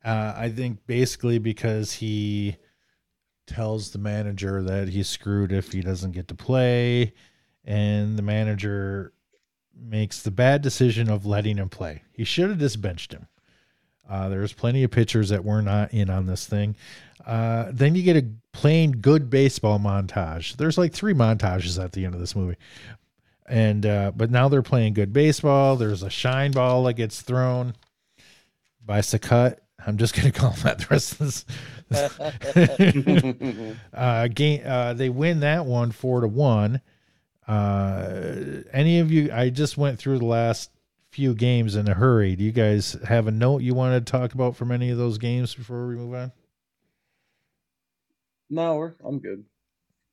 Uh, I think basically because he tells the manager that he's screwed if he doesn't get to play, and the manager makes the bad decision of letting him play. He should have just benched him. Uh, there's plenty of pitchers that were not in on this thing. Uh, then you get a plain good baseball montage. There's like three montages at the end of this movie, and uh, but now they're playing good baseball. There's a shine ball that gets thrown by Sacut. I'm just gonna call him that the rest of this. uh, game. Uh, they win that one four to one. Uh, any of you? I just went through the last few games in a hurry. Do you guys have a note you want to talk about from any of those games before we move on? No, we're, I'm good.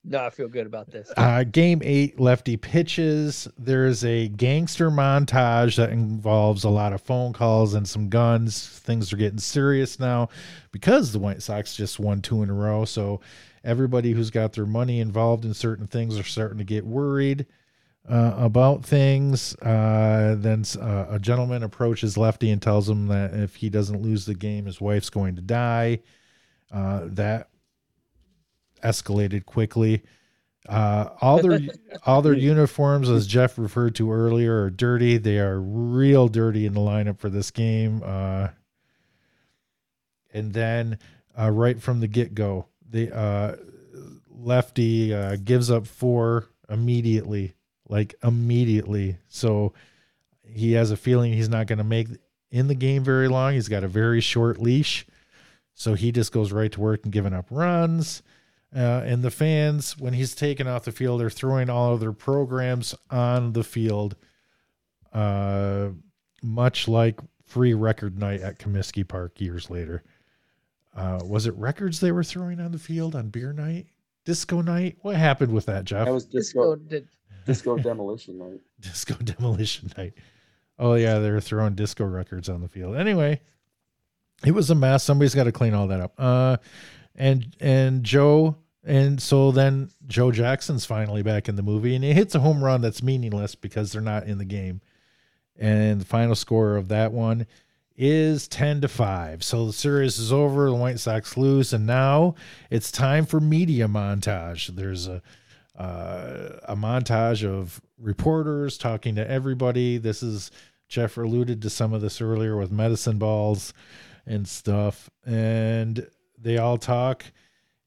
No, I feel good about this. Uh, game eight, lefty pitches. There's a gangster montage that involves a lot of phone calls and some guns. Things are getting serious now because the White Sox just won two in a row. So everybody who's got their money involved in certain things are starting to get worried uh, about things. Uh, then uh, a gentleman approaches Lefty and tells him that if he doesn't lose the game, his wife's going to die. Uh, that escalated quickly. Uh, all their all their uniforms, as Jeff referred to earlier, are dirty. They are real dirty in the lineup for this game. Uh, and then uh, right from the get go, the uh, lefty uh, gives up four immediately, like immediately. So he has a feeling he's not going to make in the game very long. He's got a very short leash, so he just goes right to work and giving up runs. Uh, and the fans, when he's taken off the field, are throwing all of their programs on the field, uh, much like free record night at Comiskey Park years later. Uh, was it records they were throwing on the field on beer night, disco night? What happened with that, Jeff? That was disco, disco, disco demolition night. Disco demolition night. Oh yeah, they were throwing disco records on the field. Anyway, it was a mess. Somebody's got to clean all that up. Uh, and and Joe and so then Joe Jackson's finally back in the movie, and he hits a home run that's meaningless because they're not in the game. And the final score of that one is 10 to 5. So the series is over, the White Sox lose, and now it's time for media montage. There's a uh, a montage of reporters talking to everybody. This is Jeff alluded to some of this earlier with medicine balls and stuff. And they all talk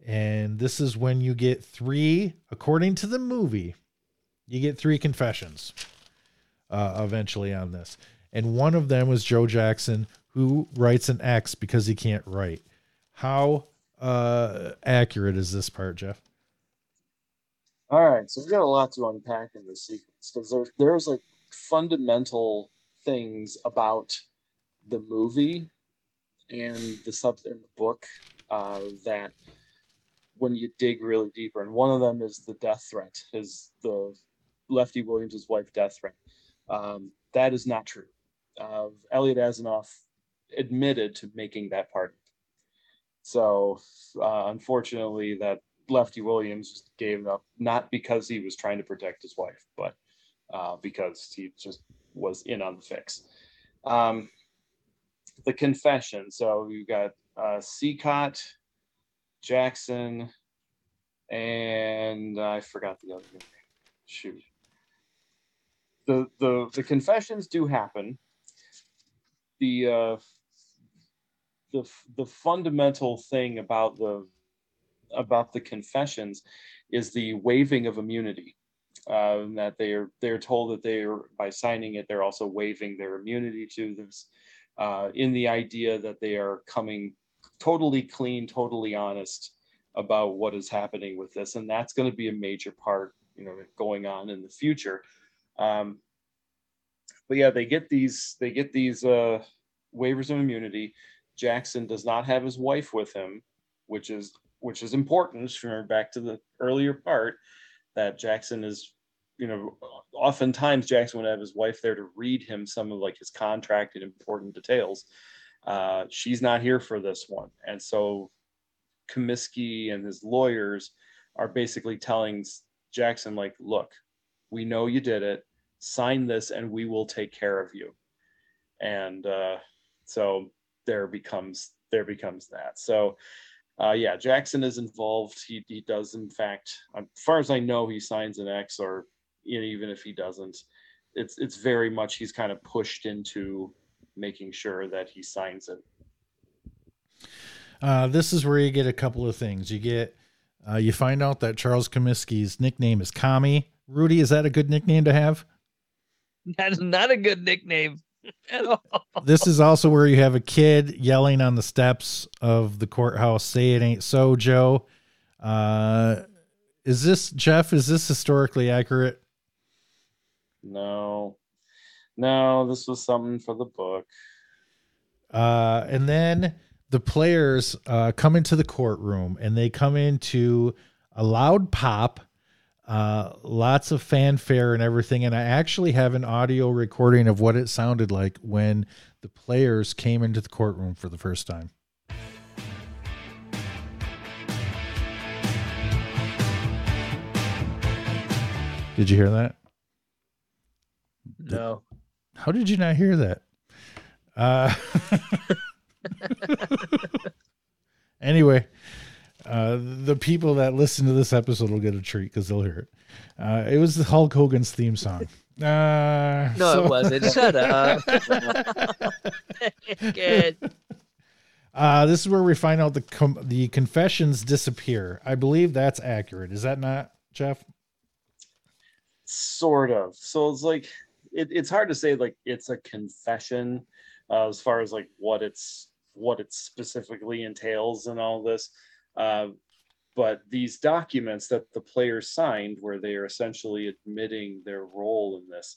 and this is when you get three, according to the movie, you get three confessions uh, eventually on this. And one of them was Joe Jackson, who writes an X because he can't write. How uh, accurate is this part, Jeff? All right, so we've got a lot to unpack in this sequence because there, there's like fundamental things about the movie and the sub in the book uh, that when you dig really deeper. And one of them is the death threat, is the Lefty Williams' wife death threat. Um, that is not true. Uh, Eliot Asinof admitted to making that part. So uh, unfortunately, that Lefty Williams gave up not because he was trying to protect his wife, but uh, because he just was in on the fix. Um, the confession. So you got uh, Cicotte, Jackson, and I forgot the other name. Shoot. The the the confessions do happen. The uh, the the fundamental thing about the about the confessions is the waiving of immunity. Uh, that they are they're told that they are by signing it they're also waiving their immunity to this uh, in the idea that they are coming totally clean, totally honest about what is happening with this, and that's going to be a major part, you know, going on in the future. Um, but yeah, they get these they get these uh, waivers of immunity. Jackson does not have his wife with him, which is which is important. Remember back to the earlier part that Jackson is, you know, oftentimes Jackson would have his wife there to read him some of like his contract and important details. Uh, she's not here for this one. And so Comiskey and his lawyers are basically telling Jackson, like, look, we know you did it. Sign this and we will take care of you. And uh, so there becomes there becomes that. So uh, yeah, Jackson is involved. He he does in fact, as far as I know, he signs an X, or you know, even if he doesn't, it's it's very much he's kind of pushed into making sure that he signs it. Uh, this is where you get a couple of things. You get uh, you find out that Charles Comiskey's nickname is Commy. Rudy, is that a good nickname to have? That is not a good nickname at all. This is also where you have a kid yelling on the steps of the courthouse, "Say it ain't so, Joe." Uh, is this Jeff? Is this historically accurate? No, no, this was something for the book. Uh, and then the players uh, come into the courtroom and they come into a loud pop, uh, lots of fanfare and everything. And I actually have an audio recording of what it sounded like when the players came into the courtroom for the first time. Did you hear that? No. How did you not hear that? Uh, anyway, uh, the people that listen to this episode will get a treat because they'll hear it. Uh, it was the Hulk Hogan's theme song. Uh, No, so- it wasn't. Shut up. Good. Uh, this is where we find out the com- the confessions disappear. I believe that's accurate. Is that not, Jeff? sort of so it's like it, it's hard to say like it's a confession uh, as far as like what it's what it specifically entails and all this uh, but these documents that the players signed where they are essentially admitting their role in this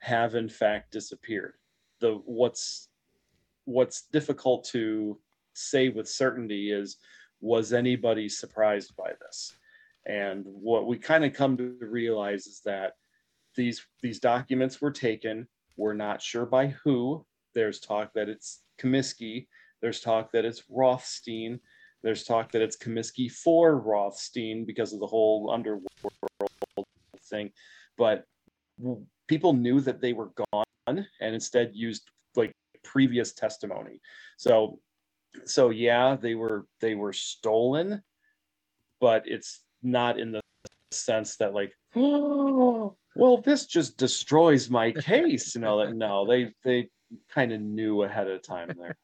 have in fact disappeared the what's what's difficult to say with certainty is was anybody surprised by this and what we kind of come to realize is that these these documents were taken. We're not sure by who. There's talk that it's Comiskey. There's talk that it's Rothstein. There's talk that it's Comiskey for Rothstein because of the whole underworld thing. But people knew that they were gone and instead used like previous testimony. So so yeah, they were they were stolen, but it's not in the sense that like oh well this just destroys my case you know that no they they kind of knew ahead of time there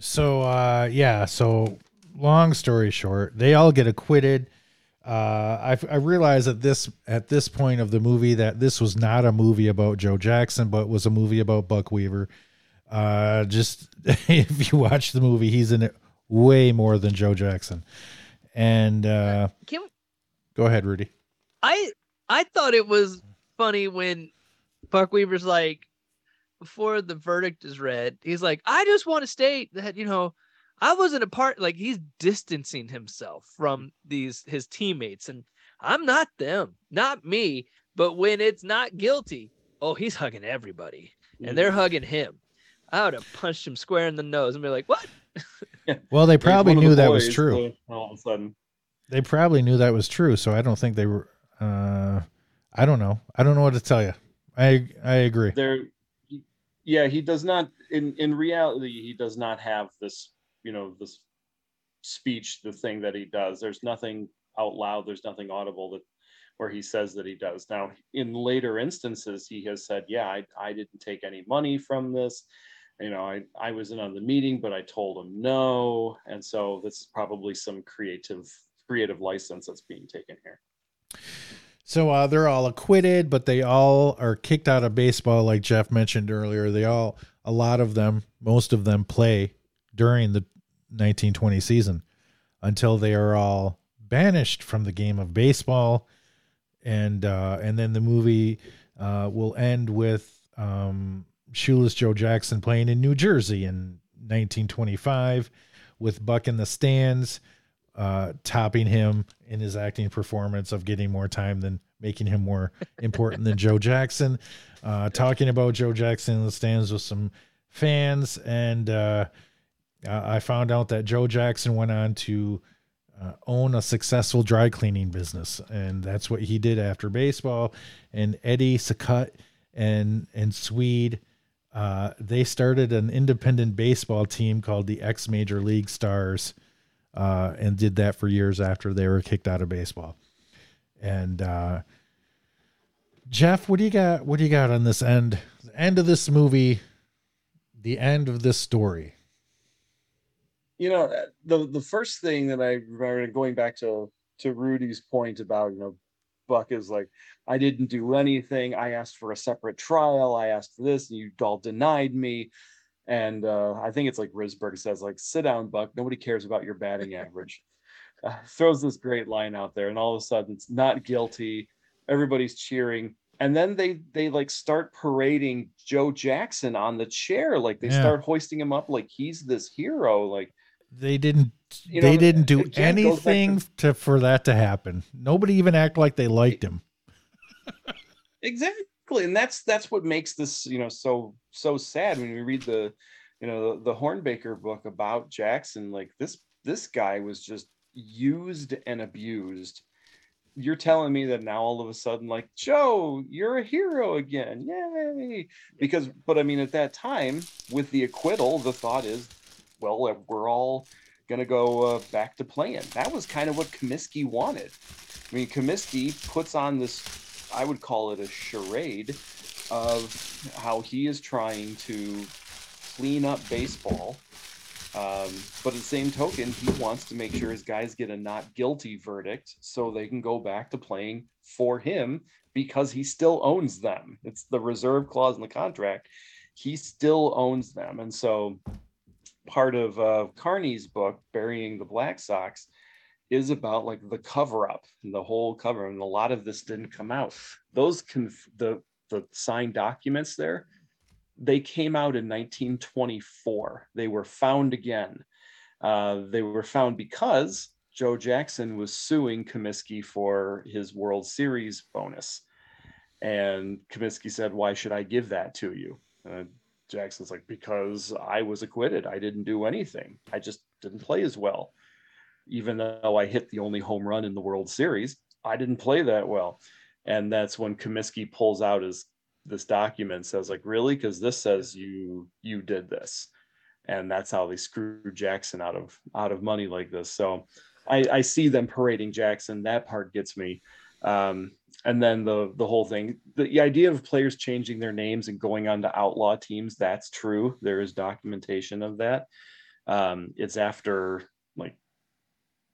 So uh yeah, so long story short, they all get acquitted. Uh I I realized at this at this point of the movie that this was not a movie about Joe Jackson, but was a movie about Buck Weaver. Uh just if you watch the movie, he's in it way more than Joe Jackson. And uh Can go ahead, Rudy. I I thought it was funny when Buck Weaver's like before the verdict is read, he's like, I just want to state that, you know, I wasn't a part like he's distancing himself from these his teammates and I'm not them, not me. But when it's not guilty, oh, he's hugging everybody. And they're hugging him. I would have punched him square in the nose and be like, What? Well, they probably knew the that was true. all of a sudden They probably knew that was true, so I don't think they were uh I don't know. I don't know what to tell you. I I agree. there yeah he does not in in reality he does not have this you know this speech the thing that he does. There's nothing out loud there's nothing audible that where he says that he does. Now in later instances he has said yeah i, I didn't take any money from this. You know I, I was in on the meeting but i told him no. And so this is probably some creative creative license that's being taken here So uh, they're all acquitted, but they all are kicked out of baseball, like Jeff mentioned earlier. They all, a lot of them, most of them play during the 1920 season until they are all banished from the game of baseball, and uh, and then the movie uh, will end with um, Shoeless Joe Jackson playing in New Jersey in 1925 with Buck in the stands uh, topping him in his acting performance of getting more time than making him more important than Joe Jackson. Uh, talking about Joe Jackson in the stands with some fans, and uh, I found out that Joe Jackson went on to uh, own a successful dry cleaning business, and that's what he did after baseball. And Eddie Sacut and and Swede uh, they started an independent baseball team called the X Major League Stars, uh, and did that for years after they were kicked out of baseball. And uh, Jeff, what do you got? What do you got on this end? The end of this movie, the end of this story. You know, uh, the the first thing that I remember going back to to Rudy's point about you know, Buck is like, I didn't do anything. I asked for a separate trial. I asked for this, and you all denied me. And uh, I think it's like Risberg says, like, sit down, Buck. Nobody cares about your batting average. Uh, throws this great line out there, and all of a sudden it's not guilty. Everybody's cheering and then they they like start parading Joe Jackson on the chair, like they yeah. start hoisting him up like he's this hero. Like they didn't you know, they didn't do anything to, to, for that to happen. Nobody even act like they liked him. exactly, and that's that's what makes this you know so so sad when we read the you know the, the Hornbaker book about Jackson. Like this this guy was just used and abused you're telling me that now all of a sudden like joe you're a hero again yay because but i mean at that time with the acquittal the thought is well we're all gonna go uh, back to playing that was kind of what comiskey wanted i mean comiskey puts on this i would call it a charade of how he is trying to clean up baseball um, but at the same token, he wants to make sure his guys get a not guilty verdict so they can go back to playing for him because he still owns them. It's the reserve clause in the contract. He still owns them. And so part of uh, Carney's book, Burying the Black Sox, is about like the cover up and the whole cover. And a lot of this didn't come out. Those conf- the the signed documents there they came out in 1924. They were found again. Uh, they were found because Joe Jackson was suing Comiskey for his World Series bonus. And Comiskey said, Why should I give that to you? Uh, Jackson's like, Because I was acquitted. I didn't do anything. I just didn't play as well. Even though I hit the only home run in the World Series, I didn't play that well. And that's when Comiskey pulls out his this document says like really? Because this says you you did this. And that's how they screw jackson out of out of money like this. So i i see them parading jackson. That part gets me. Um and then the the whole thing the, the idea of players changing their names and going on to outlaw teams that's true. There is documentation of that. Um it's after like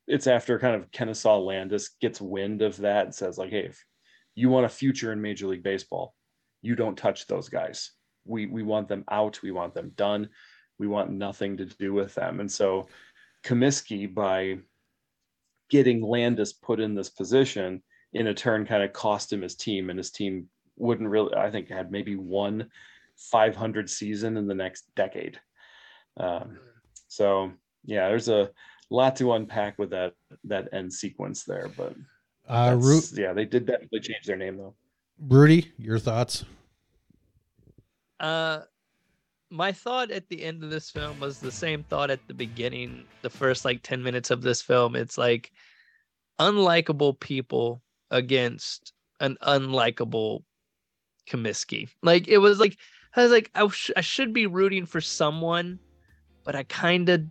it's after kind of Kenesaw Landis gets wind of that and says like, hey, if you want a future in Major League Baseball, you don't touch those guys. We we want them out. We want them done. We want nothing to do with them. And so Comiskey, by getting Landis put in this position, in a turn kind of cost him his team, and his team wouldn't really, I think, had maybe one 500 season in the next decade. Um, so yeah, there's a lot to unpack with that that end sequence there, but uh, Ru- yeah, they did definitely change their name though. Rudy, your thoughts? Uh, my thought at the end of this film was the same thought at the beginning, the first like 10 minutes of this film. It's like unlikable people against an unlikable Comiskey. Like it was like I was like I, sh- I should be rooting for someone, but I kind of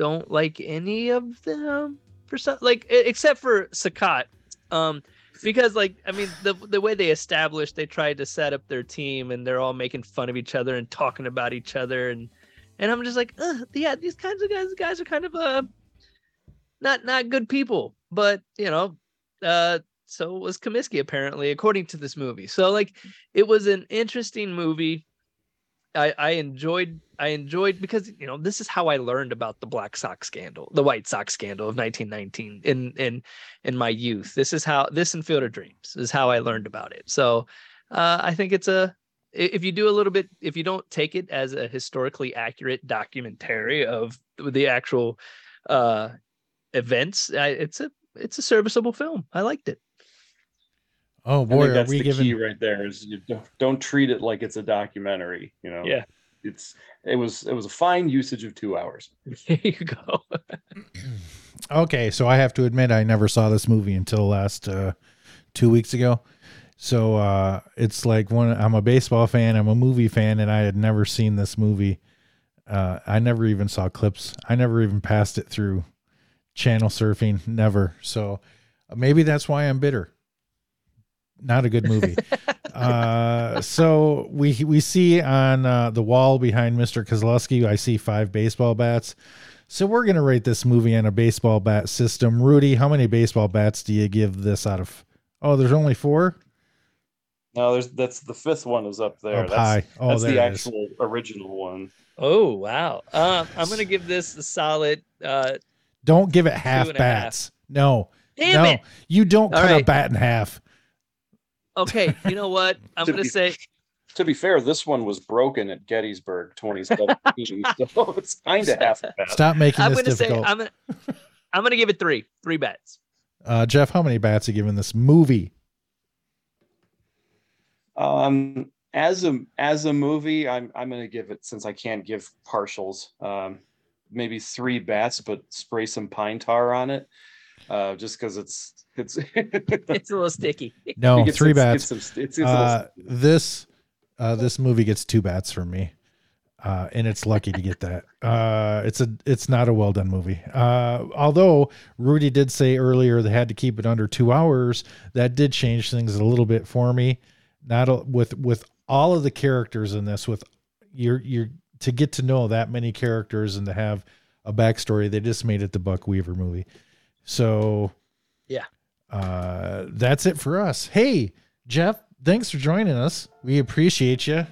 don't like any of them for some like except for Sakat. Um, because like I mean the the way they established they tried to set up their team and they're all making fun of each other and talking about each other and and I'm just like yeah these kinds of guys guys are kind of uh not not good people. But you know uh so was Comiskey apparently according to this movie. So like it was an interesting movie I, I enjoyed I enjoyed because you know this is how I learned about the Black Sox scandal, the White Sox scandal of 1919 in in in my youth. This is how this and Field of Dreams is how I learned about it. So uh, I think it's a if you do a little bit if you don't take it as a historically accurate documentary of the actual uh, events, I, it's a it's a serviceable film. I liked it. Oh boy, that's the giving... key right there. Is you don't, don't treat it like it's a documentary. You know. Yeah. It's it was it was a fine usage of two hours. There you go. okay, so I have to admit I never saw this movie until last uh, two weeks ago. So uh, it's like one. I'm a baseball fan. I'm a movie fan, and I had never seen this movie. Uh, I never even saw clips. I never even passed it through channel surfing. Never. So uh, maybe that's why I'm bitter. Not a good movie. uh, so we we see on uh, the wall behind Mr. Koslowski, I see five baseball bats. So we're gonna rate this movie on a baseball bat system. Rudy, how many baseball bats do you give this out of? Oh, there's only four. No, there's that's the fifth one is up there. Up that's high. Oh, that's there the it is. actual original one. Oh wow. Um, I'm gonna give this a solid. Uh, Don't give it half and a half. bats. No, damn no, it. you don't All cut a bat in half. Okay, you know what? I'm To gonna be- say To be fair, this one was broken at Gettysburg 2017, so it's kind of half bad. Stop making I'm this gonna say difficult. I'm gonna I'm gonna give it three. Three bets. uh, Jeff, how many bats are you giving this movie? Um, as a as a movie, I'm I'm gonna give it since I can't give partials. Um, maybe three bats, but spray some pine tar on it, uh, just because it's it's It's a little sticky. No, Get three some- bats. some- it's- it's Uh, this uh, this movie gets two bats from me, uh, and it's lucky to get that. Uh, it's a it's not a well done movie. Uh, although Rudy did say earlier they had to keep it under two hours, that did change things a little bit for me. Not a, with with all of the characters in this, with you're you're to get to know that many characters and to have a backstory. They just made it the Buck Weaver movie, so Yeah. uh, that's it for us. Hey, Jeff, thanks for joining us. We appreciate you.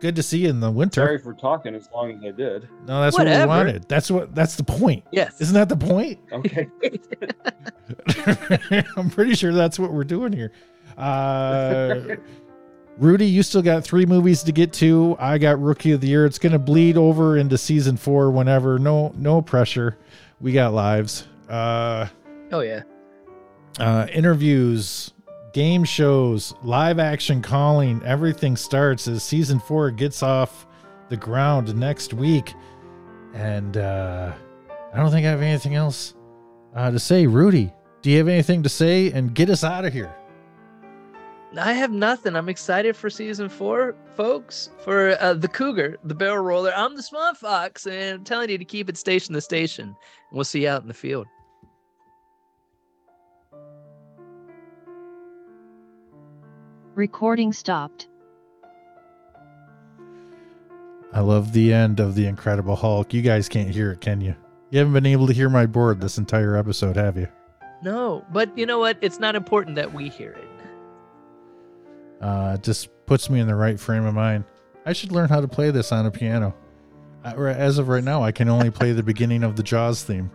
Good to see you in the winter. Sorry for talking as long as I did. No, that's Whatever. what we wanted. That's what that's the point. Yes. Isn't that the point? Okay. I'm pretty sure that's what we're doing here. Uh, Rudy, you still got three movies to get to. I got Rookie of the Year. It's going to bleed over into season four whenever. No, no pressure. We got lives. Uh, oh yeah. uh, interviews, game shows, live action calling. Everything starts as season four gets off the ground next week. And uh, I don't think I have anything else uh, to say. Rudy, do you have anything to say and get us out of here? I have nothing. I'm excited for season four, folks. For uh, the Cougar, the barrel roller. I'm the Swamp Fox, and I'm telling you to keep it station to station. And we'll see you out in the field. Recording stopped. I love the end of The Incredible Hulk. You guys can't hear it, can you? You haven't been able to hear my board this entire episode, have you? No, but you know what? It's not important that we hear it. Uh, it just puts me in the right frame of mind. I should learn how to play this on a piano. As of right now, I can only play the beginning of the Jaws theme.